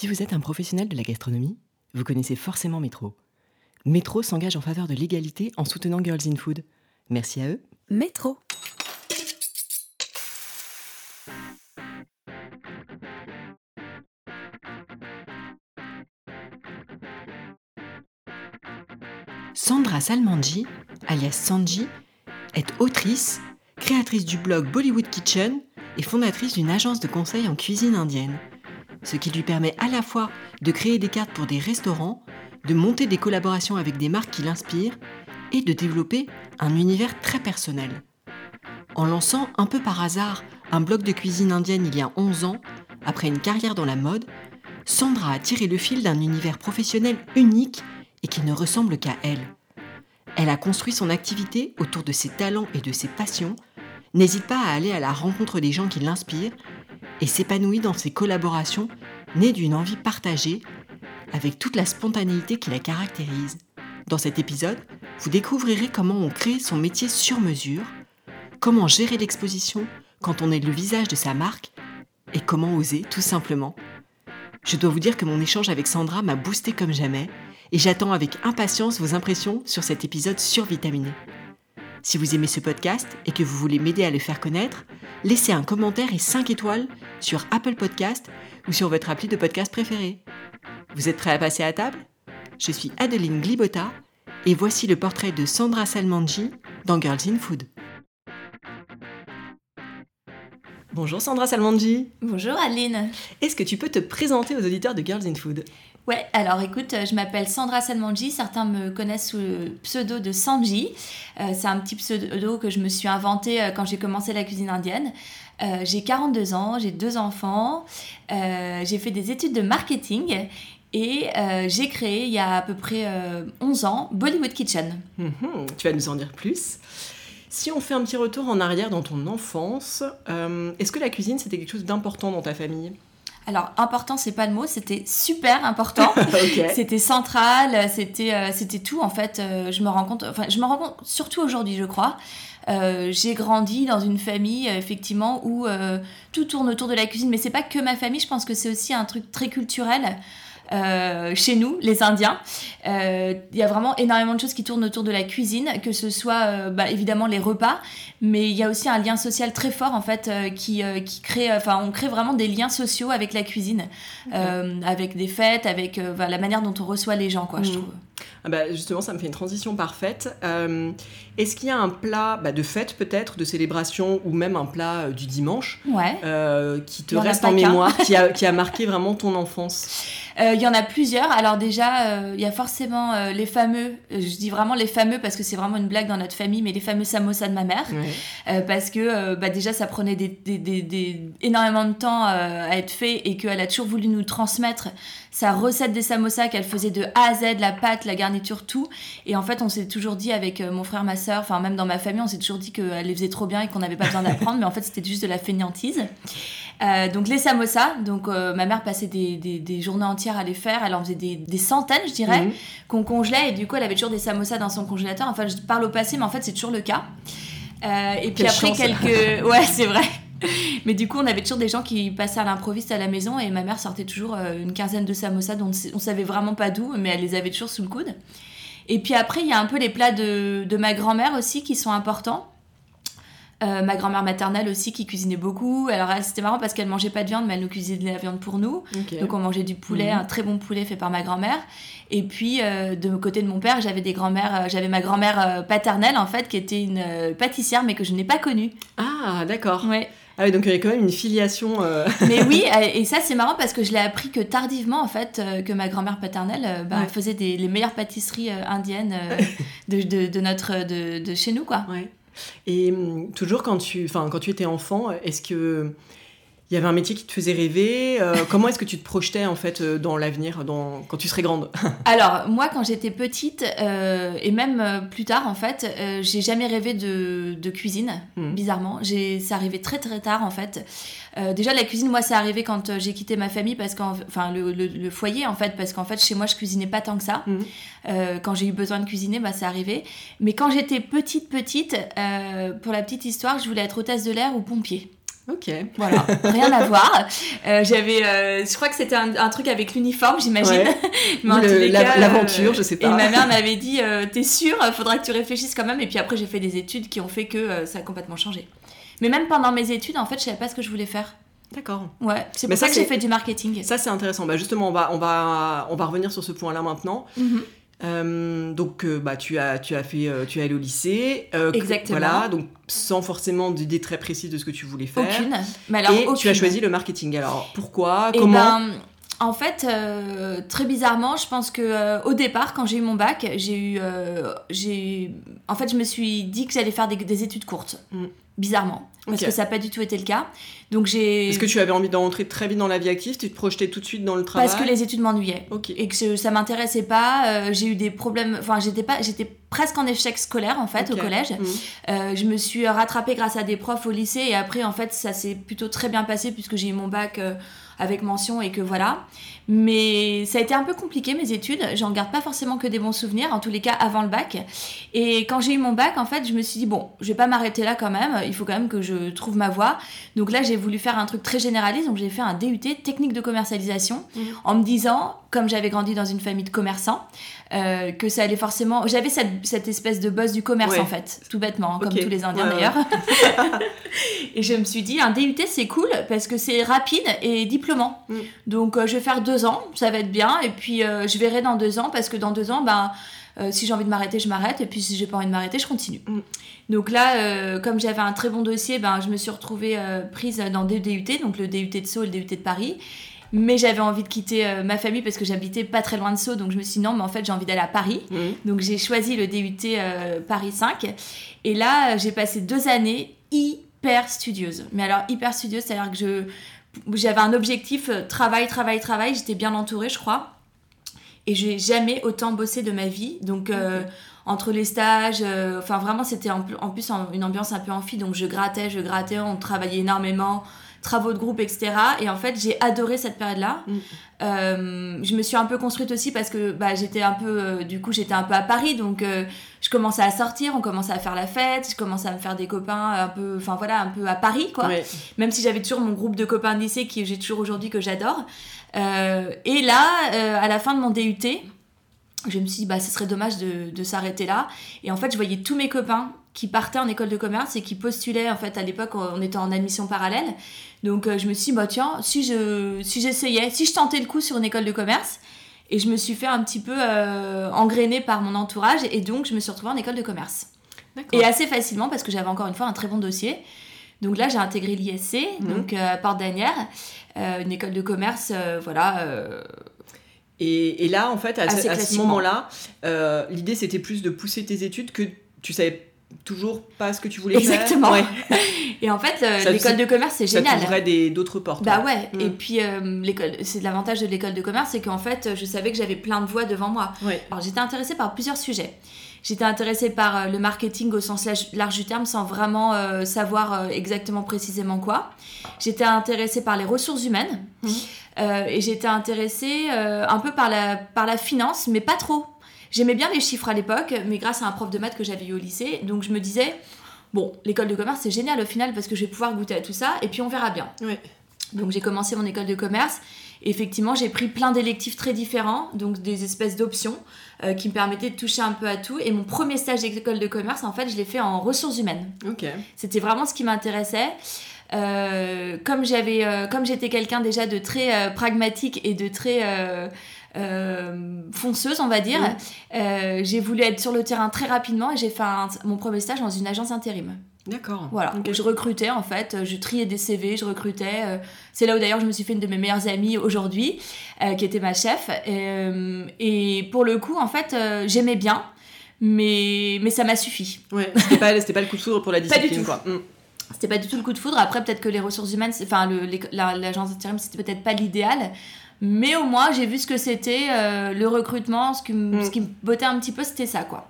Si vous êtes un professionnel de la gastronomie, vous connaissez forcément Métro. Métro s'engage en faveur de l'égalité en soutenant Girls in Food. Merci à eux. Métro. Sandra Salmanji, alias Sanji, est autrice, créatrice du blog Bollywood Kitchen et fondatrice d'une agence de conseil en cuisine indienne. Ce qui lui permet à la fois de créer des cartes pour des restaurants, de monter des collaborations avec des marques qui l'inspirent et de développer un univers très personnel. En lançant un peu par hasard un blog de cuisine indienne il y a 11 ans, après une carrière dans la mode, Sandra a tiré le fil d'un univers professionnel unique et qui ne ressemble qu'à elle. Elle a construit son activité autour de ses talents et de ses passions, n'hésite pas à aller à la rencontre des gens qui l'inspirent et s'épanouit dans ses collaborations nées d'une envie partagée avec toute la spontanéité qui la caractérise. Dans cet épisode, vous découvrirez comment on crée son métier sur mesure, comment gérer l'exposition quand on est le visage de sa marque et comment oser tout simplement. Je dois vous dire que mon échange avec Sandra m'a boosté comme jamais et j'attends avec impatience vos impressions sur cet épisode survitaminé. Si vous aimez ce podcast et que vous voulez m'aider à le faire connaître, laissez un commentaire et 5 étoiles sur Apple Podcast ou sur votre appli de podcast préféré. Vous êtes prêts à passer à table? Je suis Adeline Glibota et voici le portrait de Sandra Salmanji dans Girls in Food. Bonjour Sandra Salmanji. Bonjour Adeline. Est-ce que tu peux te présenter aux auditeurs de Girls in Food? Ouais, alors écoute, je m'appelle Sandra Salmanji, certains me connaissent sous le pseudo de Sanji. Euh, c'est un petit pseudo que je me suis inventé euh, quand j'ai commencé la cuisine indienne. Euh, j'ai 42 ans, j'ai deux enfants, j'ai fait des études de marketing et j'ai créé il y a à peu près 11 ans Bollywood Kitchen. Mhm, tu vas nous en dire plus. Si on fait un petit retour en arrière dans ton enfance, est-ce que la cuisine c'était quelque chose d'important dans ta famille? Alors important, c'est pas le mot, c'était super important. C'était central, c'était euh, c'était tout en fait. Euh, je me rends compte, enfin je me rends compte surtout aujourd'hui, je crois. Euh, j'ai grandi dans une famille effectivement où tout tourne autour de la cuisine, mais c'est pas que ma famille. Je pense que c'est aussi un truc très culturel. Euh, chez nous, les Indiens. Euh, il y a vraiment énormément de choses qui tournent autour de la cuisine, que ce soit euh, bah, évidemment les repas, mais il y a aussi un lien social très fort en fait qui, qui crée, enfin on crée vraiment des liens sociaux avec la cuisine, avec des fêtes, avec bah, la manière dont on reçoit les gens, quoi, je mmh. trouve. Ah bah justement, ça me fait une transition parfaite. Est-ce qu'il y a un plat bah, de fête peut-être, de célébration, ou même un plat du dimanche qui te reste en mémoire, qui a, qui a marqué vraiment ton enfance? Il y en a plusieurs. Alors déjà, euh, il y a forcément euh, les fameux, je dis vraiment les fameux parce que c'est vraiment une blague dans notre famille, mais les fameux samosas de ma mère. parce que bah, déjà, ça prenait des, des, des, énormément de temps à être fait et qu'elle a toujours voulu nous transmettre sa recette des samosas qu'elle faisait de A à Z, la pâte, la garniture, tout. Et en fait, on s'est toujours dit avec mon frère, ma soeur, enfin même dans ma famille, on s'est toujours dit qu'elle les faisait trop bien et qu'on n'avait pas besoin d'apprendre, mais en fait, c'était juste de la fainéantise. Euh, donc les samosas, donc euh, ma mère passait des, des, journées entières à les faire, elle en faisait des, des centaines je dirais, mhm. qu'on congelait et du coup elle avait toujours des samosas dans son congélateur. Enfin je parle au passé mais en fait c'est toujours le cas. Euh, et puis après quelques... ouais c'est vrai. Mais du coup, on avait toujours des gens qui passaient à l'improviste à la maison et ma mère sortait toujours une quinzaine de samosas dont on savait vraiment pas d'où, mais elle les avait toujours sous le coude. Et puis après, il y a un peu les plats de, de ma grand-mère aussi qui sont importants. Euh, ma grand-mère maternelle aussi qui cuisinait beaucoup. Alors c'était marrant parce qu'elle mangeait pas de viande, mais elle nous cuisinait de la viande pour nous. Donc on mangeait du poulet, mhm. un très bon poulet fait par ma grand-mère. Et puis euh, de côté de mon père, j'avais des grand-mères, euh, j'avais ma grand-mère paternelle en fait qui était une pâtissière mais que je n'ai pas connue. Ah d'accord. Ouais. Ah oui, donc il y avait quand même une filiation. Mais oui, et ça c'est marrant parce que je l'ai appris que tardivement en fait, que ma grand-mère paternelle bah, faisait des, les meilleures pâtisseries indiennes de, de, de, notre, de, de, chez nous quoi. Ouais. Et hum, toujours quand tu, quand tu étais enfant, est-ce que il y avait un métier qui te faisait rêver euh, Comment est-ce que tu te projetais en fait euh, dans l'avenir, dans... quand tu serais grande Alors moi, quand j'étais petite euh, et même plus tard en fait, j'ai jamais rêvé de, de cuisine. Hmm. Bizarrement, j'ai ça arrivait très très tard en fait. déjà la cuisine, moi, c'est arrivé quand j'ai quitté ma famille parce qu'enfin le, le, foyer en fait, parce qu'en fait chez moi je cuisinais pas tant que ça. Hmm. quand j'ai eu besoin de cuisiner, bah c'est arrivé. Mais quand j'étais petite petite, pour la petite histoire, je voulais être hôtesse de l'air ou pompier. Ok. Voilà, rien à voir. Euh, j'avais, euh, je crois que c'était un, truc avec l'uniforme, j'imagine. L'aventure, je sais pas. Et ma mère m'avait dit, t'es sûre, faudra que tu réfléchisses quand même. Et puis après, j'ai fait des études qui ont fait que ça a complètement changé. Mais même pendant mes études, en fait, je savais pas ce que je voulais faire. D'accord. Ouais, c'est pour ça, que j'ai fait du marketing. Ça, c'est intéressant. Bah, justement, on va, on, va, on va revenir sur ce point-là maintenant. Mhm. Euh, donc, euh, bah, tu as, tu as fait, euh, tu es allé au lycée. Exactement. Voilà, donc sans forcément d'idée très précise de ce que tu voulais faire. Aucune. Mais alors, et tu as choisi le marketing. Alors, pourquoi? Eh Comment? ben, en fait, très bizarrement, je pense que au départ, quand j'ai eu mon bac, j'ai eu, j'ai, en fait, je me suis dit que j'allais faire des, études courtes. Mm bizarrement. Parce que ça n'a pas du tout été le cas. Donc j'ai. Est-ce que tu avais envie d'entrer très vite dans la vie active Tu te projetais tout de suite dans le travail Parce que les études m'ennuyaient. Et que ça m'intéressait pas. Euh, j'ai eu des problèmes. Enfin, j'étais pas. J'étais presque en échec scolaire en fait au collège. Mmh. Euh, je me suis rattrapée grâce à des profs au lycée et après en fait ça s'est plutôt très bien passé puisque j'ai eu mon bac. Euh, avec mention et que voilà. Mais ça a été un peu compliqué mes études. J'en garde pas forcément que des bons souvenirs, en tous les cas avant le bac. Et quand j'ai eu mon bac, en fait, je me suis dit bon, je vais pas m'arrêter là quand même. Il faut quand même que je trouve ma voie. Donc là, j'ai voulu faire un truc très généraliste. Donc j'ai fait un DUT technique de commercialisation mmh. en me disant, comme j'avais grandi dans une famille de commerçants, euh, que ça allait forcément. J'avais cette, cette, espèce de boss du commerce en fait, tout bêtement, hein, comme tous les Indiens d'ailleurs. et je me suis dit, un DUT c'est cool parce que c'est rapide et diplômant. Mm. Donc euh, je vais faire deux ans, ça va être bien, et puis euh, je verrai dans deux ans parce que dans deux ans, ben. si j'ai envie de m'arrêter, je m'arrête. Et puis si j'ai pas envie de m'arrêter, je continue. Mm. Donc là, comme j'avais un très bon dossier, ben, je me suis retrouvée prise dans deux DUT, donc le DUT de Sceaux et le DUT de Paris. Mais j'avais envie de quitter euh, ma famille parce que j'habitais pas très loin de Sceaux. Donc je me suis dit non, mais en fait j'ai envie d'aller à Paris. Mmh. Donc j'ai choisi le DUT euh, Paris 5. Et là, j'ai passé deux années hyper studieuses. Mais alors hyper studieuse, c'est-à-dire que je j'avais un objectif euh, travail, travail, travail. J'étais bien entourée, je crois. Et j'ai jamais autant bossé de ma vie. Donc entre les stages, enfin vraiment c'était en, plus une ambiance un peu amphi. Donc je grattais, je grattais, on travaillait énormément travaux de groupe, etc. Et en fait, j'ai adoré cette période-là. Mm. Euh, je me suis un peu construite aussi parce que bah, j'étais un peu, euh, du coup, j'étais un peu à Paris, donc euh, je commençais à sortir, on commençait à faire la fête, je commençais à me faire des copains un peu, enfin voilà, un peu à Paris, quoi. Même si j'avais toujours mon groupe de copains de lycée qui j'ai toujours aujourd'hui que j'adore. et là, à la fin de mon DUT, je me suis dit, bah, ce serait dommage de, de s'arrêter là. Et en fait, je voyais tous mes copains qui partaient en école de commerce et qui postulaient, en fait, à l'époque, on était en admission parallèle. Donc, euh, je me suis dit, bah, tiens, si je si j'essayais, si je tentais le coup sur une école de commerce, et je me suis fait un petit peu euh, engrainer par mon entourage, et donc, je me suis retrouvée en école de commerce. Et assez facilement, parce que j'avais encore une fois un très bon dossier. Donc là, j'ai intégré l'ISC, mhm. donc euh, à Porte d'Anière, une école de commerce, voilà. Et, et, là, en fait, à, ce, à ce moment-là, l'idée c'était plus de pousser tes études que tu savais toujours pas ce que tu voulais Exactement. faire. et en fait, euh, l'école de commerce, c'est génial. Ça t'ouvrait d'autres portes. Bah ouais. Mm. Et puis, euh, l'école, c'est l'avantage de l'école de commerce, c'est qu'en fait, je savais que j'avais plein de voies devant moi. Alors, j'étais intéressée par plusieurs sujets. J'étais intéressée par euh, le marketing au sens large du terme, sans vraiment savoir exactement précisément quoi. J'étais intéressée par les ressources humaines. Mm. et j'étais intéressée un peu par la, par la finance, mais pas trop J'aimais bien les chiffres à l'époque, mais grâce à un prof de maths que j'avais eu au lycée, donc je me disais, bon, l'école de commerce c'est génial au final parce que je vais pouvoir goûter à tout ça et puis on verra bien. Donc j'ai commencé mon école de commerce. Et effectivement, j'ai pris plein d'électifs très différents, donc des espèces d'options euh, qui me permettaient de toucher un peu à tout. Et mon premier stage d'école de commerce, en fait, je l'ai fait en ressources humaines. C'était vraiment ce qui m'intéressait. Euh, comme j'avais, euh, comme j'étais quelqu'un déjà de très pragmatique et de très euh, fonceuse, on va dire. Euh, j'ai voulu être sur le terrain très rapidement et j'ai fait mon premier stage dans une agence intérim. D'accord. Voilà. Je recrutais en fait, je triais des CV, je recrutais. Euh, c'est là où d'ailleurs je me suis fait une de mes meilleures amies aujourd'hui, qui était ma chef. Et, pour le coup, en fait, j'aimais bien, mais, mais ça m'a suffi. Ouais, c'était pas, pas le coup de foudre pour la discipline. Pas du tout. Quoi. Mm. C'était pas du tout le coup de foudre. Après, peut-être que les ressources humaines, enfin, l'agence intérim, c'était peut-être pas l'idéal. Mais au moins, j'ai vu ce que c'était euh, le recrutement, ce qui, mm. ce qui me bottait un petit peu, c'était ça, quoi.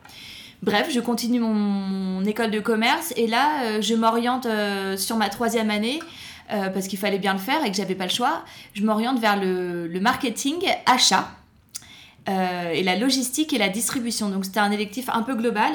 Bref, je continue mon, école de commerce et là, euh, je m'oriente euh, sur ma troisième année parce qu'il fallait bien le faire et que j'avais pas le choix. Je m'oriente vers le, le, marketing, achat et la logistique et la distribution. Donc c'était un électif un peu global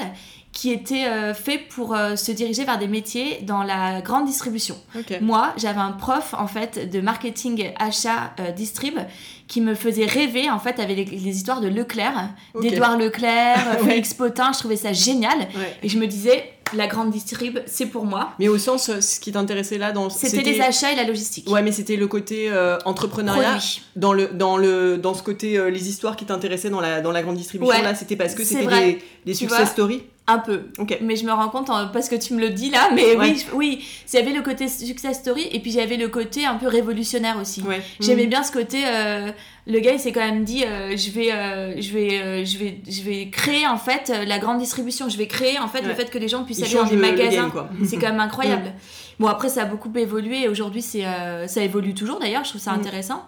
qui était euh, fait pour euh, se diriger vers des métiers dans la grande distribution. Moi, j'avais un prof en fait de marketing achat euh, distrib qui me faisait rêver en fait avec les, histoires de Leclerc, d'Edouard Leclerc, Félix Potin, je trouvais ça génial et je me disais la grande distrib, c'est pour moi. Mais au sens, ce qui t'intéressait là dans c'était les achats et la logistique. Ouais, mais c'était le côté entrepreneuriat dans le dans le dans ce côté les histoires qui t'intéressaient dans la dans la grande distribution là, c'était parce que c'était des, des success stories? Un peu. Mais je me rends compte parce que tu me le dis là, mais oui, oui, il y avait le côté success story et puis avait le côté un peu révolutionnaire aussi. J'aimais mm. bien ce côté. Euh, le gars il s'est quand même dit euh, je vais euh, je vais je vais je vais créer en fait la grande distribution. Je vais créer en fait le fait que les gens puissent aller dans des magasins. C'est quand même incroyable. Bon après ça a beaucoup évolué et aujourd'hui c'est ça évolue toujours d'ailleurs. Je trouve ça mm. intéressant.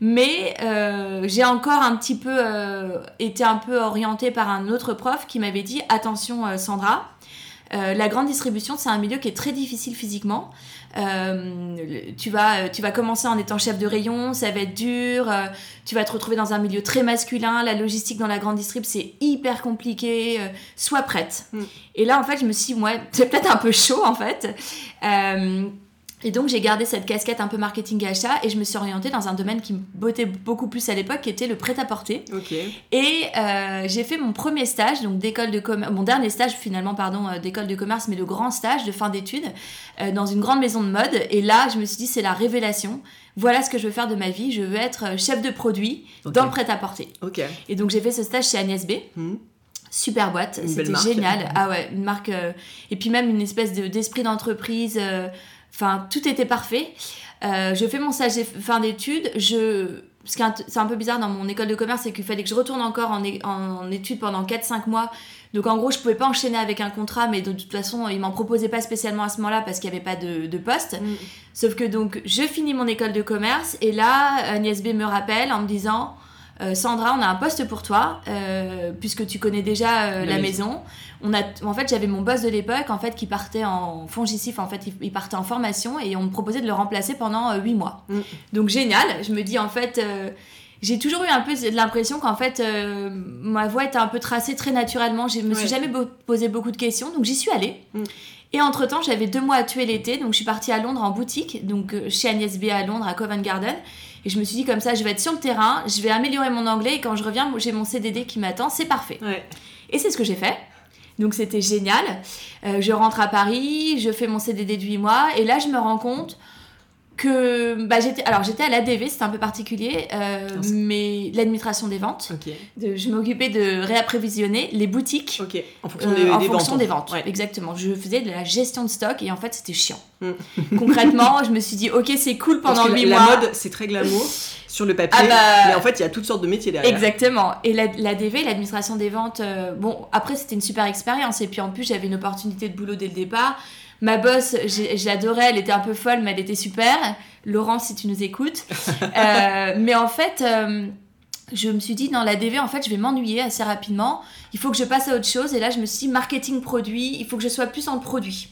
Mais euh, j'ai encore un petit peu euh, été un peu orientée par un autre prof qui m'avait dit attention euh, Sandra, la grande distribution c'est un milieu qui est très difficile physiquement. tu, vas, tu vas commencer en étant chef de rayon, ça va être dur, tu vas te retrouver dans un milieu très masculin, la logistique dans la grande distrib c'est hyper compliqué, sois prête. Mm. Et là en fait je me suis dit, ouais, c'est peut-être un peu chaud en fait. Et donc j'ai gardé cette casquette un peu marketing et achat et je me suis orientée dans un domaine qui me bottait beaucoup plus à l'époque, qui était le prêt-à-porter. Et euh, j'ai fait mon premier stage, donc d'école de commerce, mon dernier stage finalement, pardon, euh, d'école de commerce, mais le grand stage de fin d'études euh, dans une grande maison de mode. Et là, je me suis dit, c'est la révélation. Voilà ce que je veux faire de ma vie. Je veux être chef de produit dans le prêt-à-porter. Et donc j'ai fait ce stage chez Agnès B. Hmm. Super boîte, c'était génial. Ah ouais, une marque. et puis même une espèce d'esprit d'entreprise Enfin, tout était parfait. Euh, je fais mon stage de fin d'études. Je... Ce qui est un peu bizarre dans mon école de commerce, c'est qu'il fallait que je retourne encore en, en études pendant 4-5 mois. Donc en gros, je pouvais pas enchaîner avec un contrat, mais de toute façon, ils m'en proposaient pas spécialement à ce moment-là parce qu'il n'y avait pas de, de poste. Mm. Sauf que donc, je finis mon école de commerce et là, Agnès B me rappelle en me disant euh, Sandra, on a un poste pour toi, euh, puisque tu connais déjà la, maison on a, en fait, j'avais mon boss de l'époque, en fait, qui partait en fongicif, en fait, il, partait en formation et on me proposait de le remplacer pendant euh, huit mois. Mm. Donc génial. Je me dis en fait, euh, j'ai toujours eu un peu l'impression qu'en fait, euh, ma voix était un peu tracée très naturellement. Je me suis jamais posé beaucoup de questions, donc j'y suis allée. Mm. Et entre-temps, j'avais deux mois à tuer l'été, donc je suis partie à Londres en boutique, donc chez Agnès B à Londres, à Covent Garden. Et je me suis dit comme ça, je vais être sur le terrain, je vais améliorer mon anglais et quand je reviens, j'ai mon CDD qui m'attend, c'est parfait. Et c'est ce que j'ai fait. Donc c'était génial. Euh, je rentre à Paris, je fais mon CDD de 8 mois et là je me rends compte que bah, j'étais alors j'étais à l'ADV c'était un peu particulier euh, mais l'administration des ventes. Je m'occupais de réapprévisionner les boutiques en fonction des, euh, ventes, des ventes exactement. Je faisais de la gestion de stock et en fait c'était chiant. Mm. concrètement je me suis dit ok c'est cool pendant Parce 8 la, mois la mode c'est très glamour sur le papier ah bah, mais en fait il y a toutes sortes de métiers derrière. exactement. Et l'ADV l'administration des ventes euh, bon après c'était une super expérience. Et puis en plus j'avais une opportunité de boulot dès le départ Ma boss, j'adorais, elle était un peu folle, mais elle était super. Laurence, si tu nous écoutes. Euh, mais en fait, euh, je me suis dit, dans la DV, en fait, je vais m'ennuyer assez rapidement. Il faut que je passe à autre chose. Et là, je me suis dit, marketing produit, il faut que je sois plus en produit.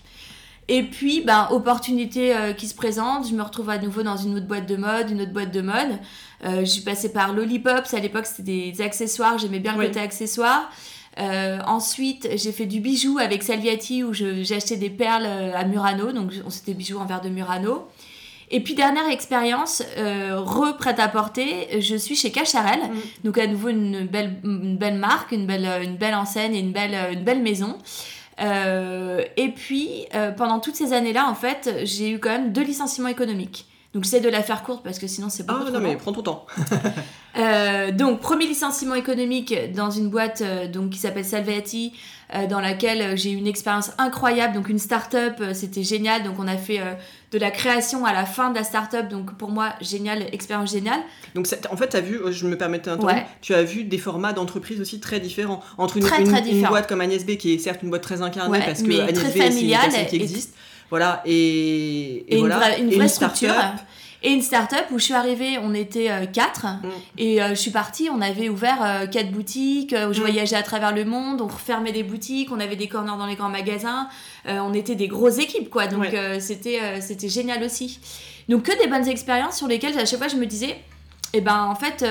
Et puis, ben, opportunité euh, qui se présente, je me retrouve à nouveau dans une autre boîte de mode, une autre boîte de mode. je suis passée par Lollipops, à l'époque c'était des accessoires, j'aimais bien le côté accessoires. Euh, ensuite, j'ai fait du bijou avec Salviati où j'ai acheté des perles euh, à Murano, donc c'était bijoux en verre de Murano. Et puis dernière expérience, euh, re à porter, je suis chez Cacharel, mm. donc à nouveau une belle, une belle marque, une belle, une belle enseigne et une belle, une belle maison. et puis pendant toutes ces années-là, en fait, j'ai eu quand même deux licenciements économiques. Donc j'essaie de la faire courte parce que sinon c'est beaucoup ah, non, mais prends ton temps. Euh, donc premier licenciement économique dans une boîte euh, donc qui s'appelle Salveati euh, dans laquelle j'ai eu une expérience incroyable. Donc une start-up c'était génial. Donc on a fait de la création à la fin de la start-up. Donc pour moi génial expérience géniale. Donc en fait tu as vu je me permets de tu as vu des formats d'entreprise aussi très différents. Entre une, une, boîte comme Agnès B qui est certes une boîte très incarnée parce que Agnès B c'est une personne qui existe. Voilà, et, et, voilà. une, vraie, structure. Et une start-up où je suis arrivée, on était euh, quatre. Mm. Et euh, je suis partie, on avait ouvert euh, quatre boutiques, où je mm. voyageais à travers le monde, on refermait des boutiques, on avait des corners dans les grands magasins. on était des grosses équipes, quoi. Donc c'était c'était génial aussi. Donc que des bonnes expériences sur lesquelles à chaque fois je me disais, eh ben en fait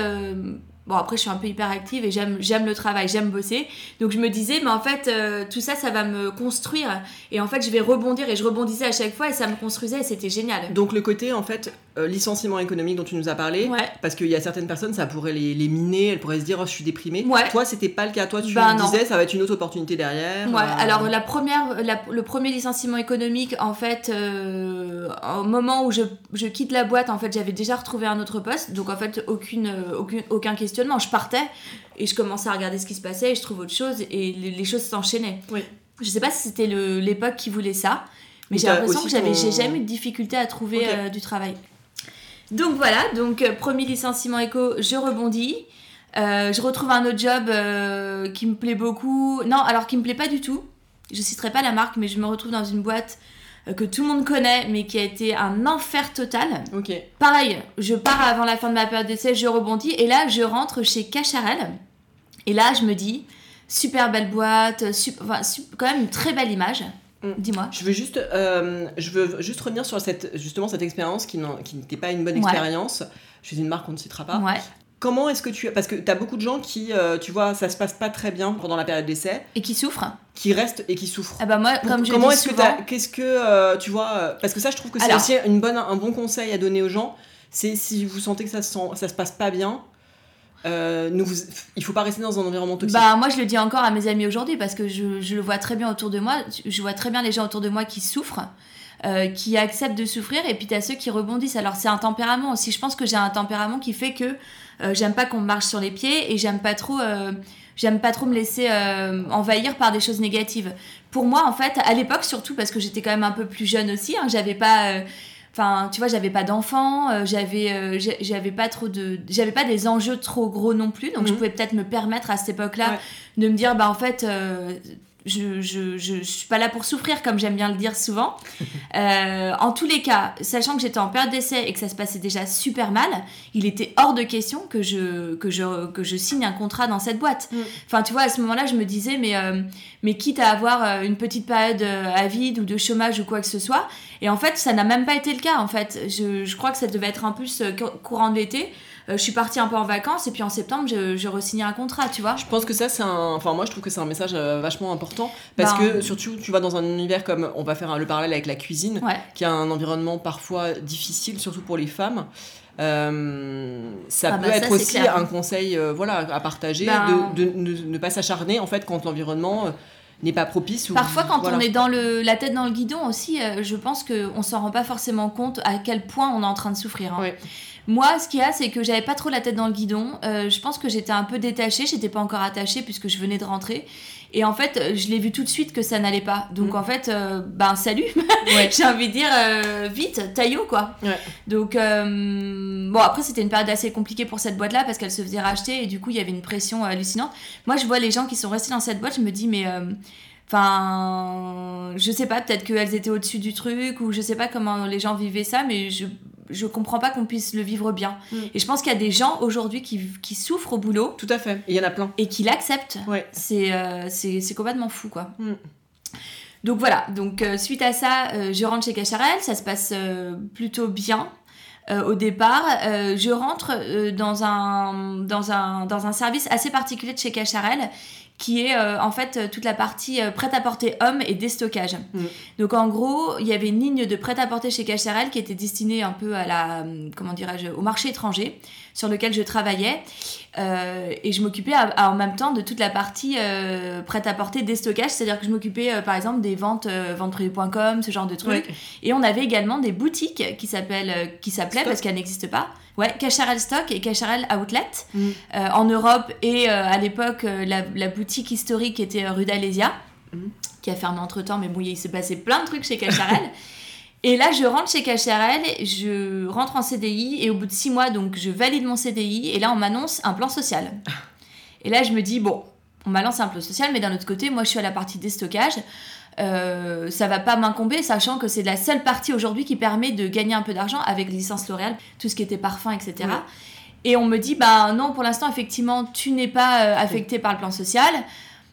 Bon, après, je suis un peu hyperactive et j'aime, j'aime le travail, j'aime bosser. Donc, je me disais, mais en fait, euh, tout ça, ça va me construire. Et en fait, je vais rebondir et je rebondissais à chaque fois et ça me construisait et c'était génial. Donc, le côté, en fait, euh, licenciement économique dont tu nous as parlé, parce qu'il y a certaines personnes, ça pourrait les, les, miner, elles pourraient se dire, oh, je suis déprimée. Ouais. Toi, c'était pas le cas. Toi, tu bah, disais, ça va être une autre opportunité derrière. Ouais. Euh. Alors, la première, le premier licenciement économique, en fait, au moment où je, je, quitte la boîte, en fait, j'avais déjà retrouvé un autre poste. Donc, en fait, aucune, aucune, aucun question je partais et je commençais à regarder ce qui se passait et je trouve autre chose et les, choses s'enchaînaient. Oui. Je sais pas si c'était l'époque qui voulait ça, mais j'ai l'impression que j'avais jamais eu de difficulté à trouver euh, du travail. Donc voilà, donc euh, premier licenciement éco, je rebondis. Euh, je retrouve un autre job qui me plaît beaucoup. Non, alors qui me plaît pas du tout. Je citerai pas la marque, mais je me retrouve dans une boîte que tout le monde connaît, mais qui a été un enfer total. Ok. Pareil, je pars avant la fin de ma période d'essai, je rebondis, et là, je rentre chez Cacharel. Et là, je me dis, super belle boîte, enfin, quand même une très belle image. Mm. Dis-moi. Je veux juste, euh, je veux juste revenir sur cette, justement cette expérience qui n'était pas une bonne expérience. Je suis une marque qu'on ne citera pas. Ouais. Comment est-ce que tu... Parce que tu as beaucoup de gens qui, euh, tu vois, ça se passe pas très bien pendant la période d'essai. Et qui souffrent. Qui restent et qui souffrent. Ah bah moi, comme je Comment est-ce que Qu'est-ce que, euh, tu vois... Euh, parce que ça, je trouve que c'est aussi une bonne, un bon conseil à donner aux gens. C'est si vous sentez que ça se, ça se passe pas bien, euh, ne vous, il faut pas rester dans un environnement toxique. Bah moi je le dis encore à mes amis aujourd'hui parce que je, je, le vois très bien autour de moi. Je vois très bien les gens autour de moi qui souffrent. Euh, qui acceptent de souffrir et puis tu as ceux qui rebondissent. Alors c'est un tempérament aussi. Je pense que j'ai un tempérament qui fait que euh, j'aime pas qu'on marche sur les pieds et j'aime pas trop euh, j'aime pas trop me laisser envahir par des choses négatives. Pour moi en fait, à l'époque surtout parce que j'étais quand même un peu plus jeune aussi, hein, j'avais pas Enfin, tu vois, j'avais pas d'enfants, j'avais, j'avais pas trop de, j'avais pas des enjeux trop gros non plus, donc je mhm. pouvais peut-être me permettre à cette époque-là de me dire, bah en fait, je, je, je, suis pas là pour souffrir, comme j'aime bien le dire souvent. Euh, en tous les cas, sachant que j'étais en période d'essai et que ça se passait déjà super mal, il était hors de question que je, que je, que je signe un contrat dans cette boîte. Mm. Enfin, tu vois, à ce moment-là, je me disais, mais, euh, mais quitte à avoir euh, une petite période à vide ou de chômage ou quoi que ce soit, et en fait, ça n'a même pas été le cas, en fait. Je, je crois que ça devait être un plus courant de l'été. Euh, je suis partie un peu en vacances et puis en septembre, je, je re un contrat, tu vois. Je pense que ça, c'est un. Enfin, moi, je trouve que c'est un message euh, vachement important parce ben, que, surtout, tu vas dans un univers comme. On va faire le parallèle avec la cuisine, qui a un environnement parfois difficile, surtout pour les femmes. Euh, ça ah peut bah être aussi un conseil voilà, à partager ben, de, ne pas s'acharner en fait quand l'environnement n'est pas propice. Parfois, quand on est dans le, la tête dans le guidon aussi, je pense qu'on ne s'en rend pas forcément compte à quel point on est en train de souffrir. Hein. Moi, ce qu'il y a, c'est que j'avais pas trop la tête dans le guidon. Euh, je pense que j'étais un peu détachée. J'étais pas encore attachée puisque je venais de rentrer. Et en fait, je l'ai vu tout de suite que ça n'allait pas. Donc mm. en fait, euh, ben salut. J'ai envie de dire euh, vite, taillot quoi. Donc bon, après c'était une période assez compliquée pour cette boîte-là parce qu'elle se faisait racheter et du coup il y avait une pression hallucinante. Moi, je vois les gens qui sont restés dans cette boîte, je me dis mais Enfin, je sais pas, peut-être qu'elles étaient au-dessus du truc, ou je sais pas comment les gens vivaient ça, mais je, je comprends pas qu'on puisse le vivre bien. Mm. Et je pense qu'il y a des gens aujourd'hui qui, qui, souffrent au boulot. Tout à fait. il y en a plein. Et qui l'acceptent. Ouais. C'est euh, c'est complètement fou, quoi. Mm. Donc voilà, donc euh, suite à ça, euh, je rentre chez Cacharel, ça se passe plutôt bien. au départ, je rentre dans, un, dans, un, dans un service assez particulier de chez Cacharel qui est euh, en fait toute la partie euh, prêt-à-porter homme et déstockage. Mm. Donc en gros, il y avait une ligne de prêt-à-porter chez Cacharel qui était destinée un peu à la, euh, comment dirais-je, au marché étranger sur lequel je travaillais. Et je m'occupais en même temps de toute la partie prêt-à-porter déstockage, c'est-à-dire que je m'occupais par exemple des ventes, ventes ce genre de trucs. Et on avait également des boutiques qui s'appellent, qui s'appelaient, parce qu'elles n'existent pas, Ouais, Cacharel Stock et Cacharel Outlet mm. euh, en Europe et euh, à l'époque euh, la, boutique historique était rue d'Alésia mm. qui a fermé entre temps mais bon il s'est passé plein de trucs chez Cacharel et là je rentre chez Cacharel je rentre en CDI et au bout de six mois donc je valide mon CDI et là on m'annonce un plan social et là je me dis bon on m'a lancé un plan social mais d'un autre côté moi je suis à la partie des stockages euh, ça va pas m'incomber, sachant que c'est la seule partie aujourd'hui qui permet de gagner un peu d'argent avec les licences L'Oréal, tout ce qui était parfum, etc. Et on me dit, bah non, pour l'instant, effectivement, tu n'es pas euh, affecté par le plan social.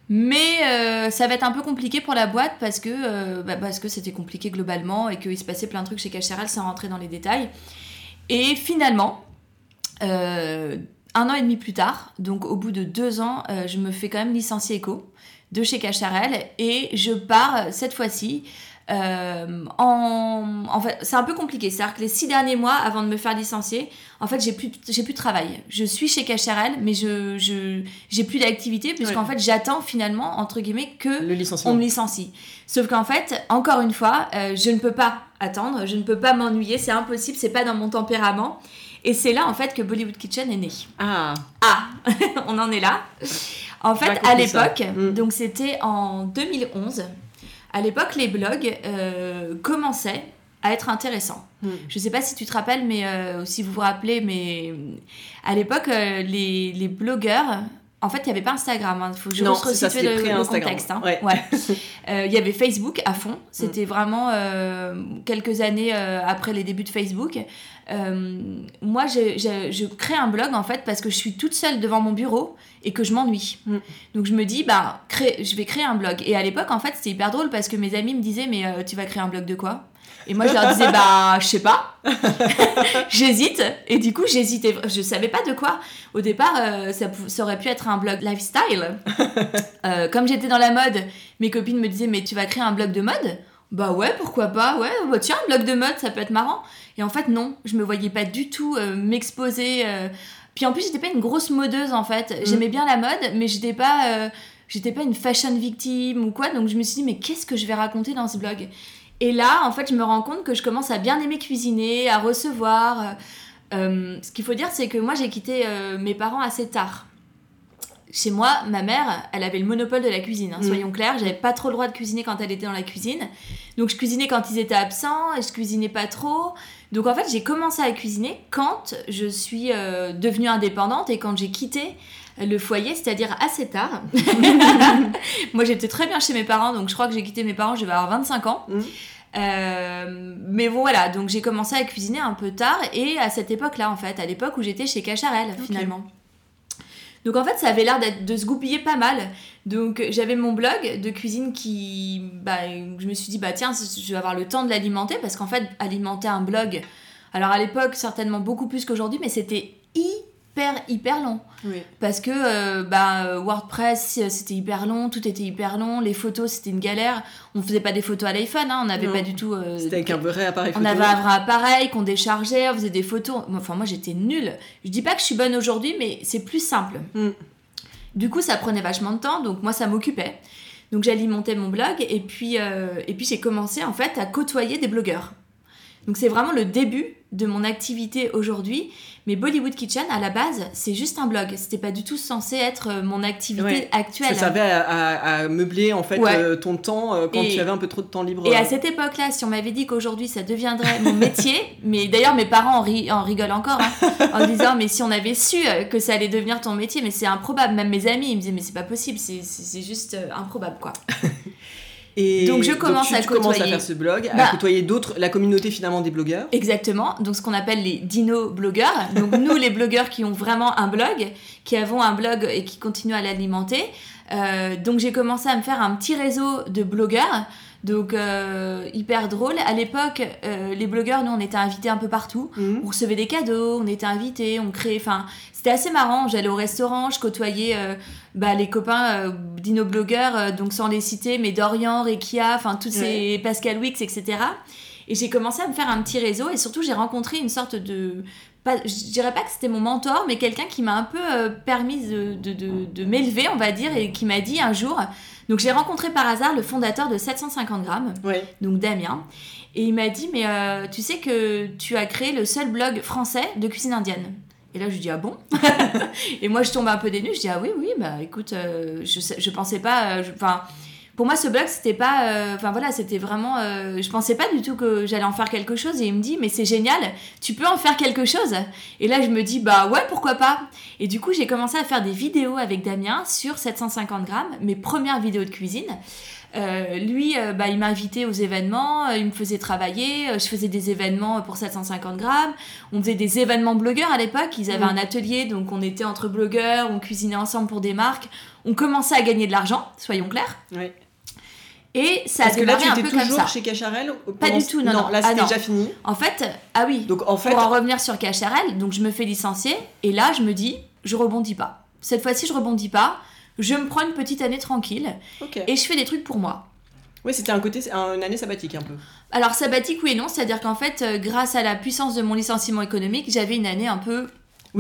Mais euh, ça va être un peu compliqué pour la boîte parce que bah, parce que c'était compliqué globalement et qu'il se passait plein de trucs chez Cacharel sans rentrer dans les détails. Et finalement, un an et demi plus tard, donc au bout de deux ans, je me fais quand même licencier éco de chez Cacharel et je pars cette fois-ci euh, en, en fait, c'est un peu compliqué. C'est-à-dire que les six derniers mois, avant de me faire licencier, en fait, j'ai plus, j'ai plus de travail. Je suis chez KHRL, mais je, je j'ai plus d'activité puisqu'en fait, j'attends finalement entre guillemets que Le on me licencie. Sauf qu'en fait, encore une fois, euh, je ne peux pas attendre, je ne peux pas m'ennuyer, c'est impossible, c'est pas dans mon tempérament. Et c'est là en fait que Bollywood Kitchen est né. Ah. Ah, on en est là. En fait, à l'époque, mm. donc c'était en 2011 à l'époque, les blogs euh, commençaient à être intéressants. Hmm. Je ne sais pas si tu te rappelles, mais euh, si vous vous rappelez, mais à l'époque, euh, les, les, blogueurs, en fait, il n'y avait pas Instagram. Il hein. faut que je resitue le, contexte. Hein. Ouais. Il y avait Facebook à fond. C'était hmm. vraiment quelques années après les débuts de Facebook. Moi, je, je, je, crée un blog en fait parce que je suis toute seule devant mon bureau et que je m'ennuie. Mm. Donc je me dis, bah, je vais créer un blog. Et à l'époque, en fait, c'était hyper drôle parce que mes amis me disaient, mais euh, tu vas créer un blog de quoi? Et moi, je leur disais, bah, je sais pas. J'hésite. Et du coup, j'hésitais. Je savais pas de quoi. Au départ, euh, ça, ça, aurait pu être un blog lifestyle. Euh, comme j'étais dans la mode, mes copines me disaient, mais tu vas créer un blog de mode? Bah ouais, pourquoi pas Ouais, bah, tiens, un blog de mode, ça peut être marrant. Et en fait, non, je me voyais pas du tout m'exposer puis en plus, j'étais pas une grosse modeuse en fait. Mm. J'aimais bien la mode, mais j'étais pas, euh, j'étais pas une fashion victime ou quoi. Donc je me suis dit, mais qu'est-ce que je vais raconter dans ce blog? Et là, en fait, je me rends compte que je commence à bien aimer cuisiner, à recevoir. Euh, ce qu'il faut dire, c'est que moi, j'ai quitté euh, mes parents assez tard. Chez moi, ma mère, elle avait le monopole de la cuisine, hein, mm. soyons clairs. J'avais pas trop le droit de cuisiner quand elle était dans la cuisine. Donc je cuisinais quand ils étaient absents et je cuisinais pas trop. Donc en fait, j'ai commencé à cuisiner quand je suis euh, devenue indépendante et quand j'ai quitté le foyer, c'est-à-dire assez tard. Moi, j'étais très bien chez mes parents, donc je crois que j'ai quitté mes parents, je vais avoir 25 ans. Mmh. Euh, mais bon voilà, donc j'ai commencé à cuisiner un peu tard et à cette époque-là en fait, à l'époque où j'étais chez Cacharel finalement. Donc en fait, ça avait l'air de se goupiller pas mal. Donc j'avais mon blog de cuisine qui, bah, je me suis dit bah tiens, je vais avoir le temps de l'alimenter parce qu'en fait alimenter un blog, alors à l'époque certainement beaucoup plus qu'aujourd'hui, mais c'était hyper hyper long. Parce que euh, bah, WordPress c'était hyper long, tout était hyper long, les photos c'était une galère. On faisait pas des photos à l'iPhone, hein, on n'avait pas du tout. Euh, c'était avec un vrai appareil photo. On avait un vrai appareil qu'on déchargeait, on faisait des photos. Enfin moi j'étais nulle. Je dis pas que je suis bonne aujourd'hui, mais c'est plus simple. Mm. Du coup ça prenait vachement de temps, donc moi ça m'occupait. Donc j'alimentais mon blog et puis, euh, j'ai commencé en fait à côtoyer des blogueurs. Donc c'est vraiment le début de mon activité aujourd'hui. Mais Bollywood Kitchen, à la base, c'est juste un blog. C'était pas du tout censé être euh, mon activité actuelle. Ça servait à, meubler en fait euh, ton temps euh, quand tu avais un peu trop de temps libre. Et à cette époque-là, si on m'avait dit qu'aujourd'hui ça deviendrait mon métier, mais d'ailleurs mes parents en, en rigolent encore hein, en disant mais si on avait su que ça allait devenir ton métier, mais c'est improbable. Même mes amis ils me disaient mais c'est pas possible, c'est juste improbable quoi. Et donc je commence à commences à faire ce blog, à bah. côtoyer d'autres, la communauté finalement des blogueurs. Exactement. Donc ce qu'on appelle les dino blogueurs. Donc nous les blogueurs qui ont vraiment un blog, qui avons un blog et qui continuent à l'alimenter. Euh, donc j'ai commencé à me faire un petit réseau de blogueurs. Donc euh, hyper drôle. À l'époque, euh, les blogueurs, nous, on était invités un peu partout. Mhm. On recevait des cadeaux, on était invités, on créait. Enfin, c'était assez marrant. J'allais au restaurant, je côtoyais bah, les copains euh, d'inoblogueurs, euh, donc sans les citer, mais Dorian, Rekia, enfin tous ces Pascal Wix, etc. Et j'ai commencé à me faire un petit réseau et surtout j'ai rencontré une sorte de pas, je dirais pas que c'était mon mentor, mais quelqu'un qui m'a un peu euh, permis de, de, de, m'élever, on va dire, et qui m'a dit un jour. Donc j'ai rencontré par hasard le fondateur de 750 grammes, donc Damien, et il m'a dit mais tu sais que tu as créé le seul blog français de cuisine indienne. Et là, je dis, ah bon Et moi, je tombe un peu dénue. Je dis, ah oui, oui, bah écoute, euh, je, je pensais pas. Euh, enfin, pour moi, ce blog, c'était pas. Euh, enfin voilà, c'était vraiment. je pensais pas du tout que j'allais en faire quelque chose. Et il me dit, mais c'est génial, tu peux en faire quelque chose. Et là, je me dis, bah ouais, pourquoi pas Et du coup, j'ai commencé à faire des vidéos avec Damien sur 750 grammes, mes premières vidéos de cuisine. Euh, lui, euh, bah, il m'invitait aux événements, euh, il me faisait travailler, je faisais des événements pour 750 grammes, on faisait des événements blogueurs à l'époque, ils avaient mm. un atelier, donc on était entre blogueurs, on cuisinait ensemble pour des marques, on commençait à gagner de l'argent, soyons clairs. Oui. Et ça Parce a démarré un peu comme ça. chez Cacharel Pas du tout, non, non. Là, c'était ah, déjà fini. En fait, ah oui. Donc en fait, pour en revenir sur Cacharel, donc je me fais licencier et là, je me dis, je rebondis pas. Cette fois-ci, je rebondis pas. Je me prends une petite année tranquille et je fais des trucs pour moi. Oui, c'était un côté, une année sabbatique un peu. Alors sabbatique oui et non, c'est-à-dire qu'en fait, euh, grâce à la puissance de mon licenciement économique, j'avais une année un peu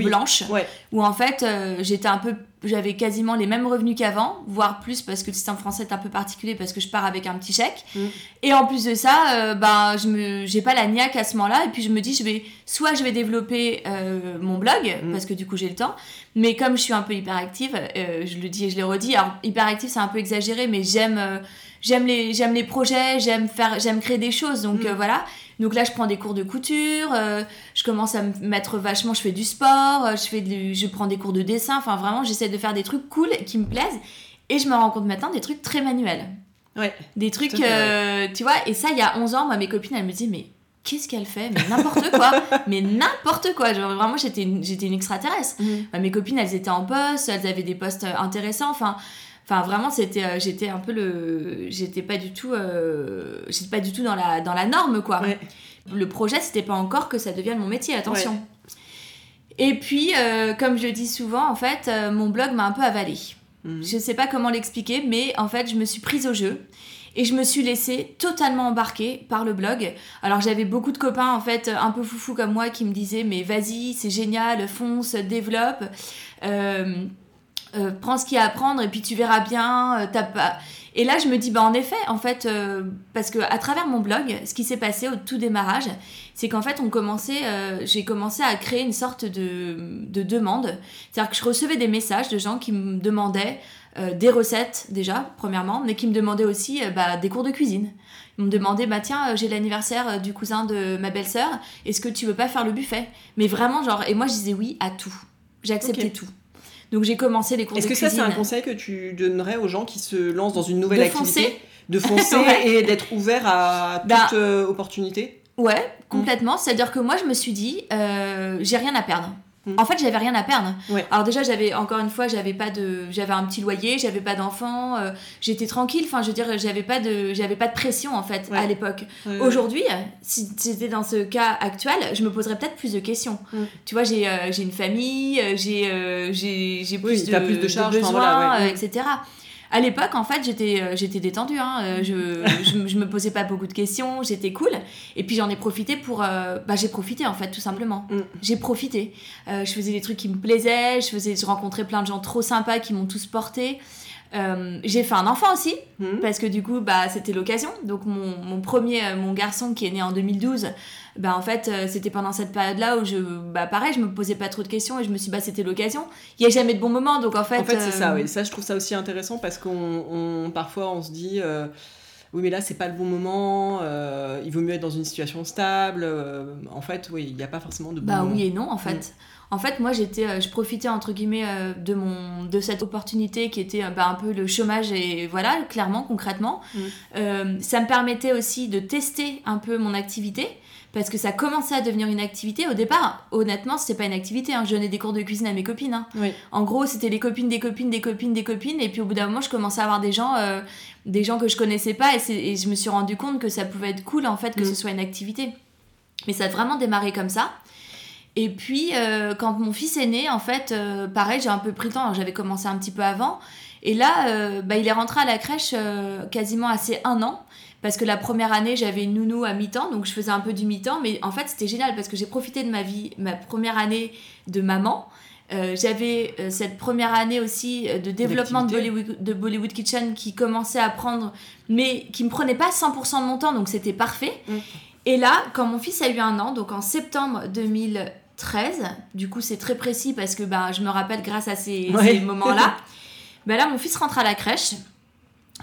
blanche, où en fait euh, j'étais un peu, j'avais quasiment les mêmes revenus qu'avant, voire plus parce que le système français est un peu particulier parce que je pars avec un petit chèque. Mm. Et en plus de ça, euh, ben je me, j'ai pas la niaque à ce moment-là, et puis je me dis je vais, soit je vais développer euh, mon blog mm. parce que du coup j'ai le temps, mais comme je suis un peu hyperactive, je le dis et je le redis, alors hyperactive c'est un peu exagéré, mais j'aime j'aime les j'aime les projets j'aime faire j'aime créer des choses donc mm. voilà donc là, je prends des cours de couture, euh, je commence à me mettre vachement, je fais du sport, euh, je, fais je prends des cours de dessin, enfin vraiment, j'essaie de faire des trucs cool qui me plaisent. Et je me rends compte maintenant des trucs très manuels. Ouais. Des trucs, euh, tu vois, et ça, il y a 11 ans, moi, mes copines, elles me disaient, mais qu'est-ce qu'elle fait? Mais n'importe quoi Mais n'importe quoi Genre, vraiment, j'étais une, j'étais une extraterrestre. Mhm. mes copines, elles étaient en poste, elles avaient des postes intéressants, enfin... Enfin, vraiment, c'était, euh, j'étais un peu le, j'étais pas du tout, euh, j'étais pas du tout dans la, dans la norme, quoi. Le projet, c'était pas encore que ça devienne mon métier, attention. Et puis, euh, comme je le dis souvent, en fait, mon blog m'a un peu avalé. Mhm. Je sais pas comment l'expliquer, mais en fait, je me suis prise au jeu. Et je me suis laissée totalement embarquer par le blog. Alors j'avais beaucoup de copains en fait un peu foufou comme moi qui me disaient mais vas-y c'est génial, fonce, développe. Euh, prends ce qu'il y a à prendre et puis tu verras bien. Euh, pas... Et là, je me dis, bah en effet, en fait, euh, parce que à travers mon blog, ce qui s'est passé au tout démarrage, c'est qu'en fait, on commençait, j'ai commencé à créer une sorte de, de demande. C'est-à-dire que je recevais des messages de gens qui me demandaient des recettes déjà, premièrement, mais qui me demandaient aussi bah, des cours de cuisine. Ils me demandaient, bah tiens, j'ai l'anniversaire du cousin de ma belle-sœur, est-ce que tu veux pas faire le buffet? Mais vraiment, genre, et moi je disais oui à tout. J'ai accepté tout. Donc j'ai commencé les cours de. Est-ce que ça, c'est un conseil que tu donnerais aux gens qui se lancent dans une nouvelle activité De foncer et d'être ouvert à bah, toute euh, opportunité? Ouais, complètement. C'est-à-dire que moi, je me suis dit, euh, j'ai rien à perdre. Mm. En fait, j'avais rien à perdre. Alors déjà, j'avais encore une fois, j'avais pas de, j'avais un petit loyer, j'avais pas d'enfants, euh, j'étais tranquille. Enfin, je veux dire, j'avais pas de, j'avais pas de pression en fait à l'époque. Aujourd'hui, si j'étais dans ce cas actuel, je me poserais peut-être plus de questions. Mm. Tu vois, j'ai, euh, j'ai une famille, euh, j'ai, j'ai, j'ai plus, de, plus de charges, besoins, etc à l'époque, en fait, j'étais euh, j'étais détendue. Hein. Euh, je, je, me posais pas beaucoup de questions, j'étais cool. Et puis j'en ai profité pour. Euh, bah, j'ai profité, en fait, tout simplement. Mm. J'ai profité. je faisais des trucs qui me plaisaient, je, faisais, je rencontrais plein de gens trop sympas qui m'ont tous porté. j'ai fait un enfant aussi, mm. parce que du coup, bah, c'était l'occasion. Donc, mon, mon, premier, mon garçon qui est né en 2012, bah en fait euh, c'était pendant cette période là où je bah pareil je me posais pas trop de questions et je me suis dit bah c'était l'occasion il y a jamais de bon moment donc en fait en fait c'est ça euh, oui ça je trouve ça aussi intéressant parce qu'on parfois on se dit euh, oui mais là c'est pas le bon moment il vaut mieux être dans une situation stable en fait oui il n'y a pas forcément de bon bah moment. oui et non en fait mm. En fait, moi, j'étais, je profitais entre guillemets de mon, de cette opportunité qui était bah, un peu le chômage et voilà, clairement, concrètement. Mm. ça me permettait aussi de tester un peu mon activité parce que ça commençait à devenir une activité. Au départ, honnêtement, c'était pas une activité. Hein. Je donnais des cours de cuisine à mes copines. Hein. En gros, c'était les copines des copines des copines des copines. Et puis au bout d'un moment, je commençais à avoir des gens, euh, des gens que je connaissais pas. Et, je me suis rendu compte que ça pouvait être cool en fait que mm. ce soit une activité. Mais ça a vraiment démarré comme ça. Et puis, euh, quand mon fils est né, en fait, euh, pareil, j'ai un peu pris le temps. J'avais commencé un petit peu avant. Et là, bah, il est rentré à la crèche quasiment assez un an. Parce que la première année j'avais une nounou à mi-temps. Donc je faisais un peu du mi-temps. Mais en fait c'était génial parce que j'ai profité de ma vie ma première année de maman. Euh, j'avais euh, cette première année aussi euh, de développement de Bollywood, de Bollywood, Kitchen qui commençait à prendre mais qui me prenait pas 100% de mon temps. Donc c'était parfait. Mm. et là quand mon fils a eu un an donc en septembre 2013 du coup c'est très précis parce que ben, je me rappelle grâce à ces, moments là ben là mon fils rentre à la crèche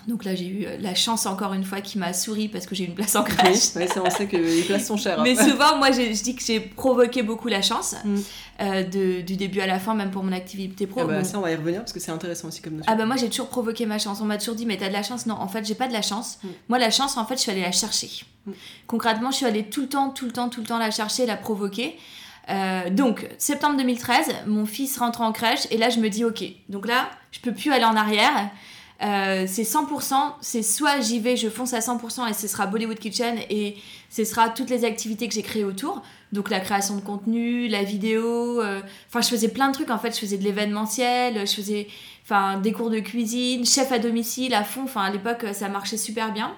donc là, j'ai eu euh, la chance encore une fois qui m'a souri parce que j'ai une place en crèche. Oui, on sait que les places sont chères. Hein. Mais souvent, moi, je dis que j'ai provoqué beaucoup la chance mm. euh, de, du début à la fin, même pour mon activité pro. Ah bah, Ça, on va y revenir parce que c'est intéressant aussi comme notion. Ah bah moi, j'ai toujours provoqué ma chance. On m'a toujours dit, mais t'as de la chance. Non, en fait, j'ai pas de la chance. Mm. Moi, la chance, en fait, je suis allée la chercher. Mm. Concrètement, je suis allée tout le temps, tout le temps, tout le temps la chercher, la provoquer. Euh, donc, septembre 2013, mon fils rentre en crèche et là, je me dis, ok, donc là, je peux plus aller en arrière. Euh, c'est 100%, c'est soit j'y vais, je fonce à 100% et ce sera Bollywood Kitchen et ce sera toutes les activités que j'ai créées autour, Donc la création de contenu, la vidéo, enfin je faisais plein de trucs en fait, je faisais de l'événementiel, je faisais enfin des cours de cuisine, chef à domicile à fond, enfin à l'époque ça marchait super bien.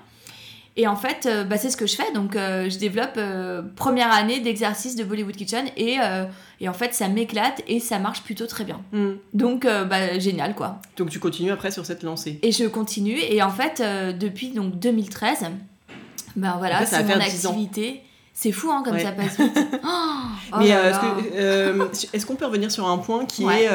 Et en fait, euh, bah, c'est ce que je fais. Donc, euh, je développe euh, première année d'exercice de Bollywood Kitchen et, et en fait, ça m'éclate et ça marche plutôt très bien. Hmm. Donc, bah, génial quoi. Donc, tu continues après sur cette lancée Et je continue. Et en fait, depuis donc 2013, ben voilà, c'est mon activité. C'est fou hein, comme ça passe vite. Oh, Mais est-ce qu'on peut revenir sur un point qui est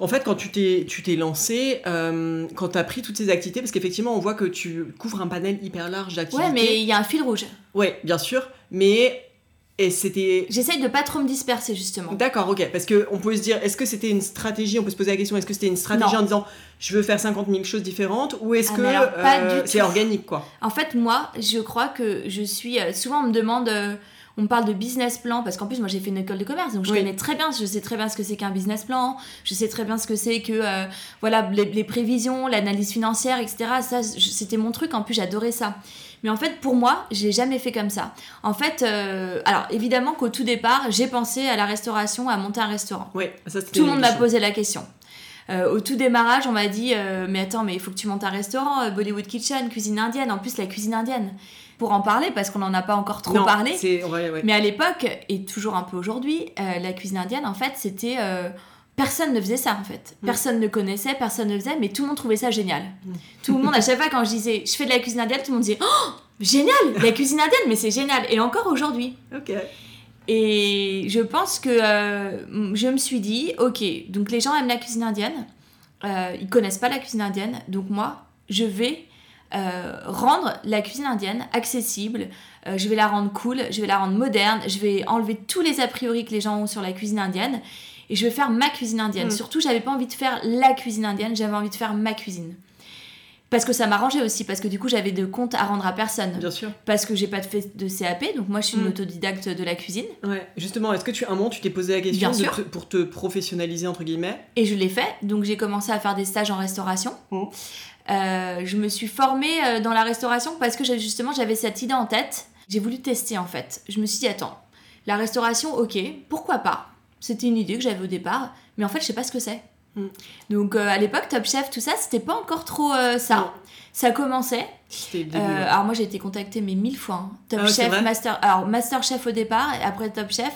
en fait, quand tu t'es, tu t'es lancé, euh, quand tu as pris toutes ces activités, parce qu'effectivement, on voit que tu couvres un panel hyper large d'activités. Ouais, mais il y a un fil rouge. Ouais, bien sûr. Mais et c'était. J'essaye de pas trop me disperser, justement. D'accord, ok. Parce qu'on peut se dire, est-ce que c'était une stratégie On peut se poser la question, est-ce que c'était une stratégie en disant, je veux faire 50 000 choses différentes Ou est-ce ah, que euh, c'est organique, quoi? En fait, moi, je crois que je suis. Euh, souvent, on me demande on parle de business plan parce qu'en plus moi j'ai fait une école de commerce donc je connais très bien je sais très bien ce que c'est qu'un business plan je sais très bien ce que c'est que euh, voilà les, prévisions l'analyse financière etc ça c'était mon truc en plus j'adorais ça. Mais en fait pour moi je l'ai jamais fait comme ça. En fait euh, alors évidemment qu'au tout départ j'ai pensé à la restauration à monter un restaurant. Oui ça, tout le monde m'a posé la question. Euh, au tout démarrage, on m'a dit Mais attends, mais il faut que tu montes un restaurant, Bollywood Kitchen, cuisine indienne. En plus, la cuisine indienne, pour en parler parce qu'on n'en a pas encore trop parlé. Mais à l'époque, et toujours un peu aujourd'hui, euh, la cuisine indienne, en fait, c'était. Euh, personne ne faisait ça en fait. Mm. Personne ne connaissait, personne ne faisait, mais tout le monde trouvait ça génial. Mm. Tout le monde, à chaque fois quand je disais je fais de la cuisine indienne, tout le monde disait Oh, génial, la cuisine indienne, mais c'est génial. Et encore aujourd'hui. Ok. Et je pense que euh, je me suis dit Ok, donc les gens aiment la cuisine indienne, ils connaissent pas la cuisine indienne, donc moi, je vais euh, rendre la cuisine indienne accessible, euh, je vais la rendre cool, je vais la rendre moderne, je vais enlever tous les a priori que les gens ont sur la cuisine indienne et je vais faire ma cuisine indienne. Mm. Surtout, j'avais pas envie de faire la cuisine indienne, j'avais envie de faire ma cuisine. Parce que ça m'arrangeait aussi, parce que du coup j'avais de comptes à rendre à personne. Bien sûr. Parce que j'ai pas fait de CAP, donc moi je suis une mm. autodidacte de la cuisine. Ouais, justement, est-ce que tu, un moment tu t'es posé la question pour te professionnaliser, entre guillemets? Et je l'ai fait, donc j'ai commencé à faire des stages en restauration. Mm. Euh, je me suis formée euh, dans la restauration parce que justement j'avais cette idée en tête. J'ai voulu tester en fait. Je me suis dit attends, la restauration, ok, pourquoi pas? C'était une idée que j'avais au départ, mais en fait je sais pas ce que c'est. Mm. Donc euh, à l'époque Top Chef, tout ça, c'était pas encore trop ça. Ça commençait. alors moi j'ai été contactée mais mille fois. Hein. Top ah Chef, Master, alors Master Chef au départ et après Top Chef.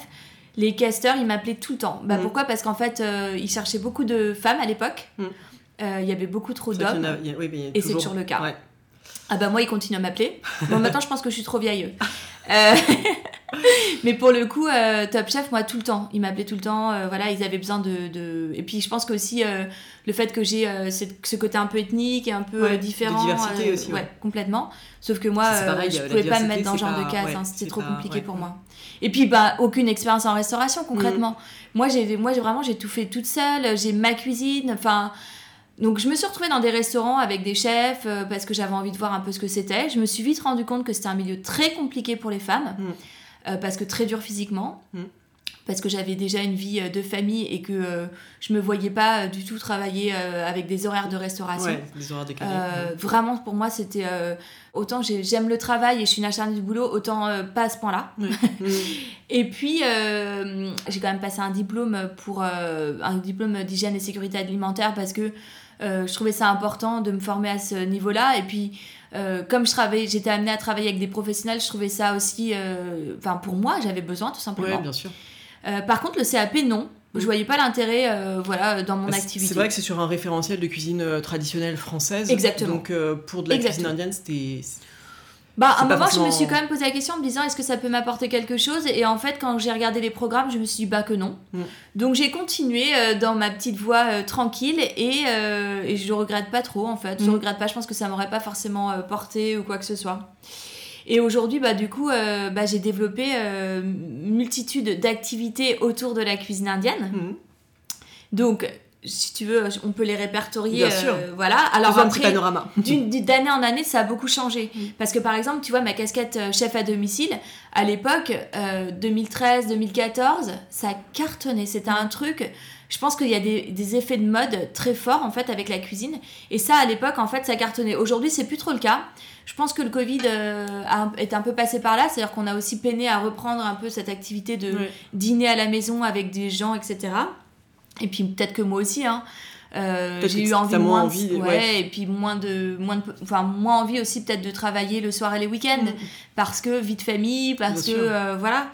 Les casters, ils m'appelaient tout le temps. Bah, mm. Pourquoi? Parce qu'en fait, ils cherchaient beaucoup de femmes à l'époque. Mm. Euh, il y avait beaucoup trop d'hommes. et c'est toujours le cas. Ah bah moi, il continue à m'appeler. Bon, maintenant, je pense que je suis trop vieille. Euh, mais pour le coup, euh, Top Chef, moi, tout le temps. Ils m'appelaient tout le temps. voilà, ils avaient besoin de, Et puis, je pense qu'aussi, le fait que j'ai ce côté un peu ethnique et un peu différent. De diversité aussi. Ouais. complètement. Sauf que moi, je pouvais pas me mettre dans ce genre de case. Hein, C'était trop compliqué pour moi. Et puis, bah, aucune expérience en restauration, concrètement. Mm. Moi, j'ai moi, vraiment, j'ai tout fait toute seule. J'ai ma cuisine. Enfin donc je me suis retrouvée dans des restaurants avec des chefs euh, parce que j'avais envie de voir un peu ce que c'était. Je me suis vite rendu compte que c'était un milieu très compliqué pour les femmes mm. euh, parce que très dur physiquement. Mm. Parce que j'avais déjà une vie euh, de famille et que je me voyais pas du tout travailler avec des horaires de restauration. Ouais, des horaires décalés. Vraiment, pour moi, c'était autant j'aime le travail et je suis une acharnée du boulot, autant pas à ce point-là. Mm. et puis, j'ai quand même passé un diplôme pour un diplôme d'hygiène et sécurité alimentaire parce que euh, je trouvais ça important de me former à ce niveau-là. Et puis, euh, comme je travaillais, j'étais amenée à travailler avec des professionnels, je trouvais ça aussi. Euh, enfin, pour moi, j'avais besoin tout simplement. Oui, bien sûr. par contre, le CAP, non. Je voyais pas l'intérêt voilà, dans mon bah, activité. C'est vrai que c'est sur un référentiel de cuisine traditionnelle française. Exactement. Donc pour de la cuisine indienne, c'était bah, à un moment, je me suis quand même posé la question en me disant est-ce que ça peut m'apporter quelque chose? Et en fait, quand j'ai regardé les programmes, je me suis dit bah que non. Mm. Donc j'ai continué euh, dans ma petite voie euh, tranquille et, euh, et je regrette pas trop en fait. Je mm. regrette pas, je pense que ça m'aurait pas forcément porté ou quoi que ce soit. Et aujourd'hui, bah, du coup, bah, j'ai développé une multitude d'activités autour de la cuisine indienne. Mm. Donc, si tu veux, on peut les répertorier. Bien sûr. Euh, voilà. Alors petit panorama. D'année en année, ça a beaucoup changé. Mm. Parce que par exemple, tu vois, ma casquette euh, chef à domicile, à l'époque, 2013-2014, euh, ça cartonnait. C'était un truc. je pense qu'il y a des, effets de mode très forts en fait avec la cuisine. Et ça, à l'époque, en fait, ça cartonnait. Aujourd'hui, c'est plus trop le cas. Je pense que le Covid euh, est un peu passé par là, c'est-à-dire qu'on a aussi peiné à reprendre un peu cette activité de dîner à la maison avec des gens, etc. Et puis peut-être que moi aussi, hein. Euh, j'ai eu envie moins, envie, ouais, et puis moins de moins de enfin moins envie aussi peut-être de travailler le soir et les week-ends mm. parce que vie de famille parce que euh, voilà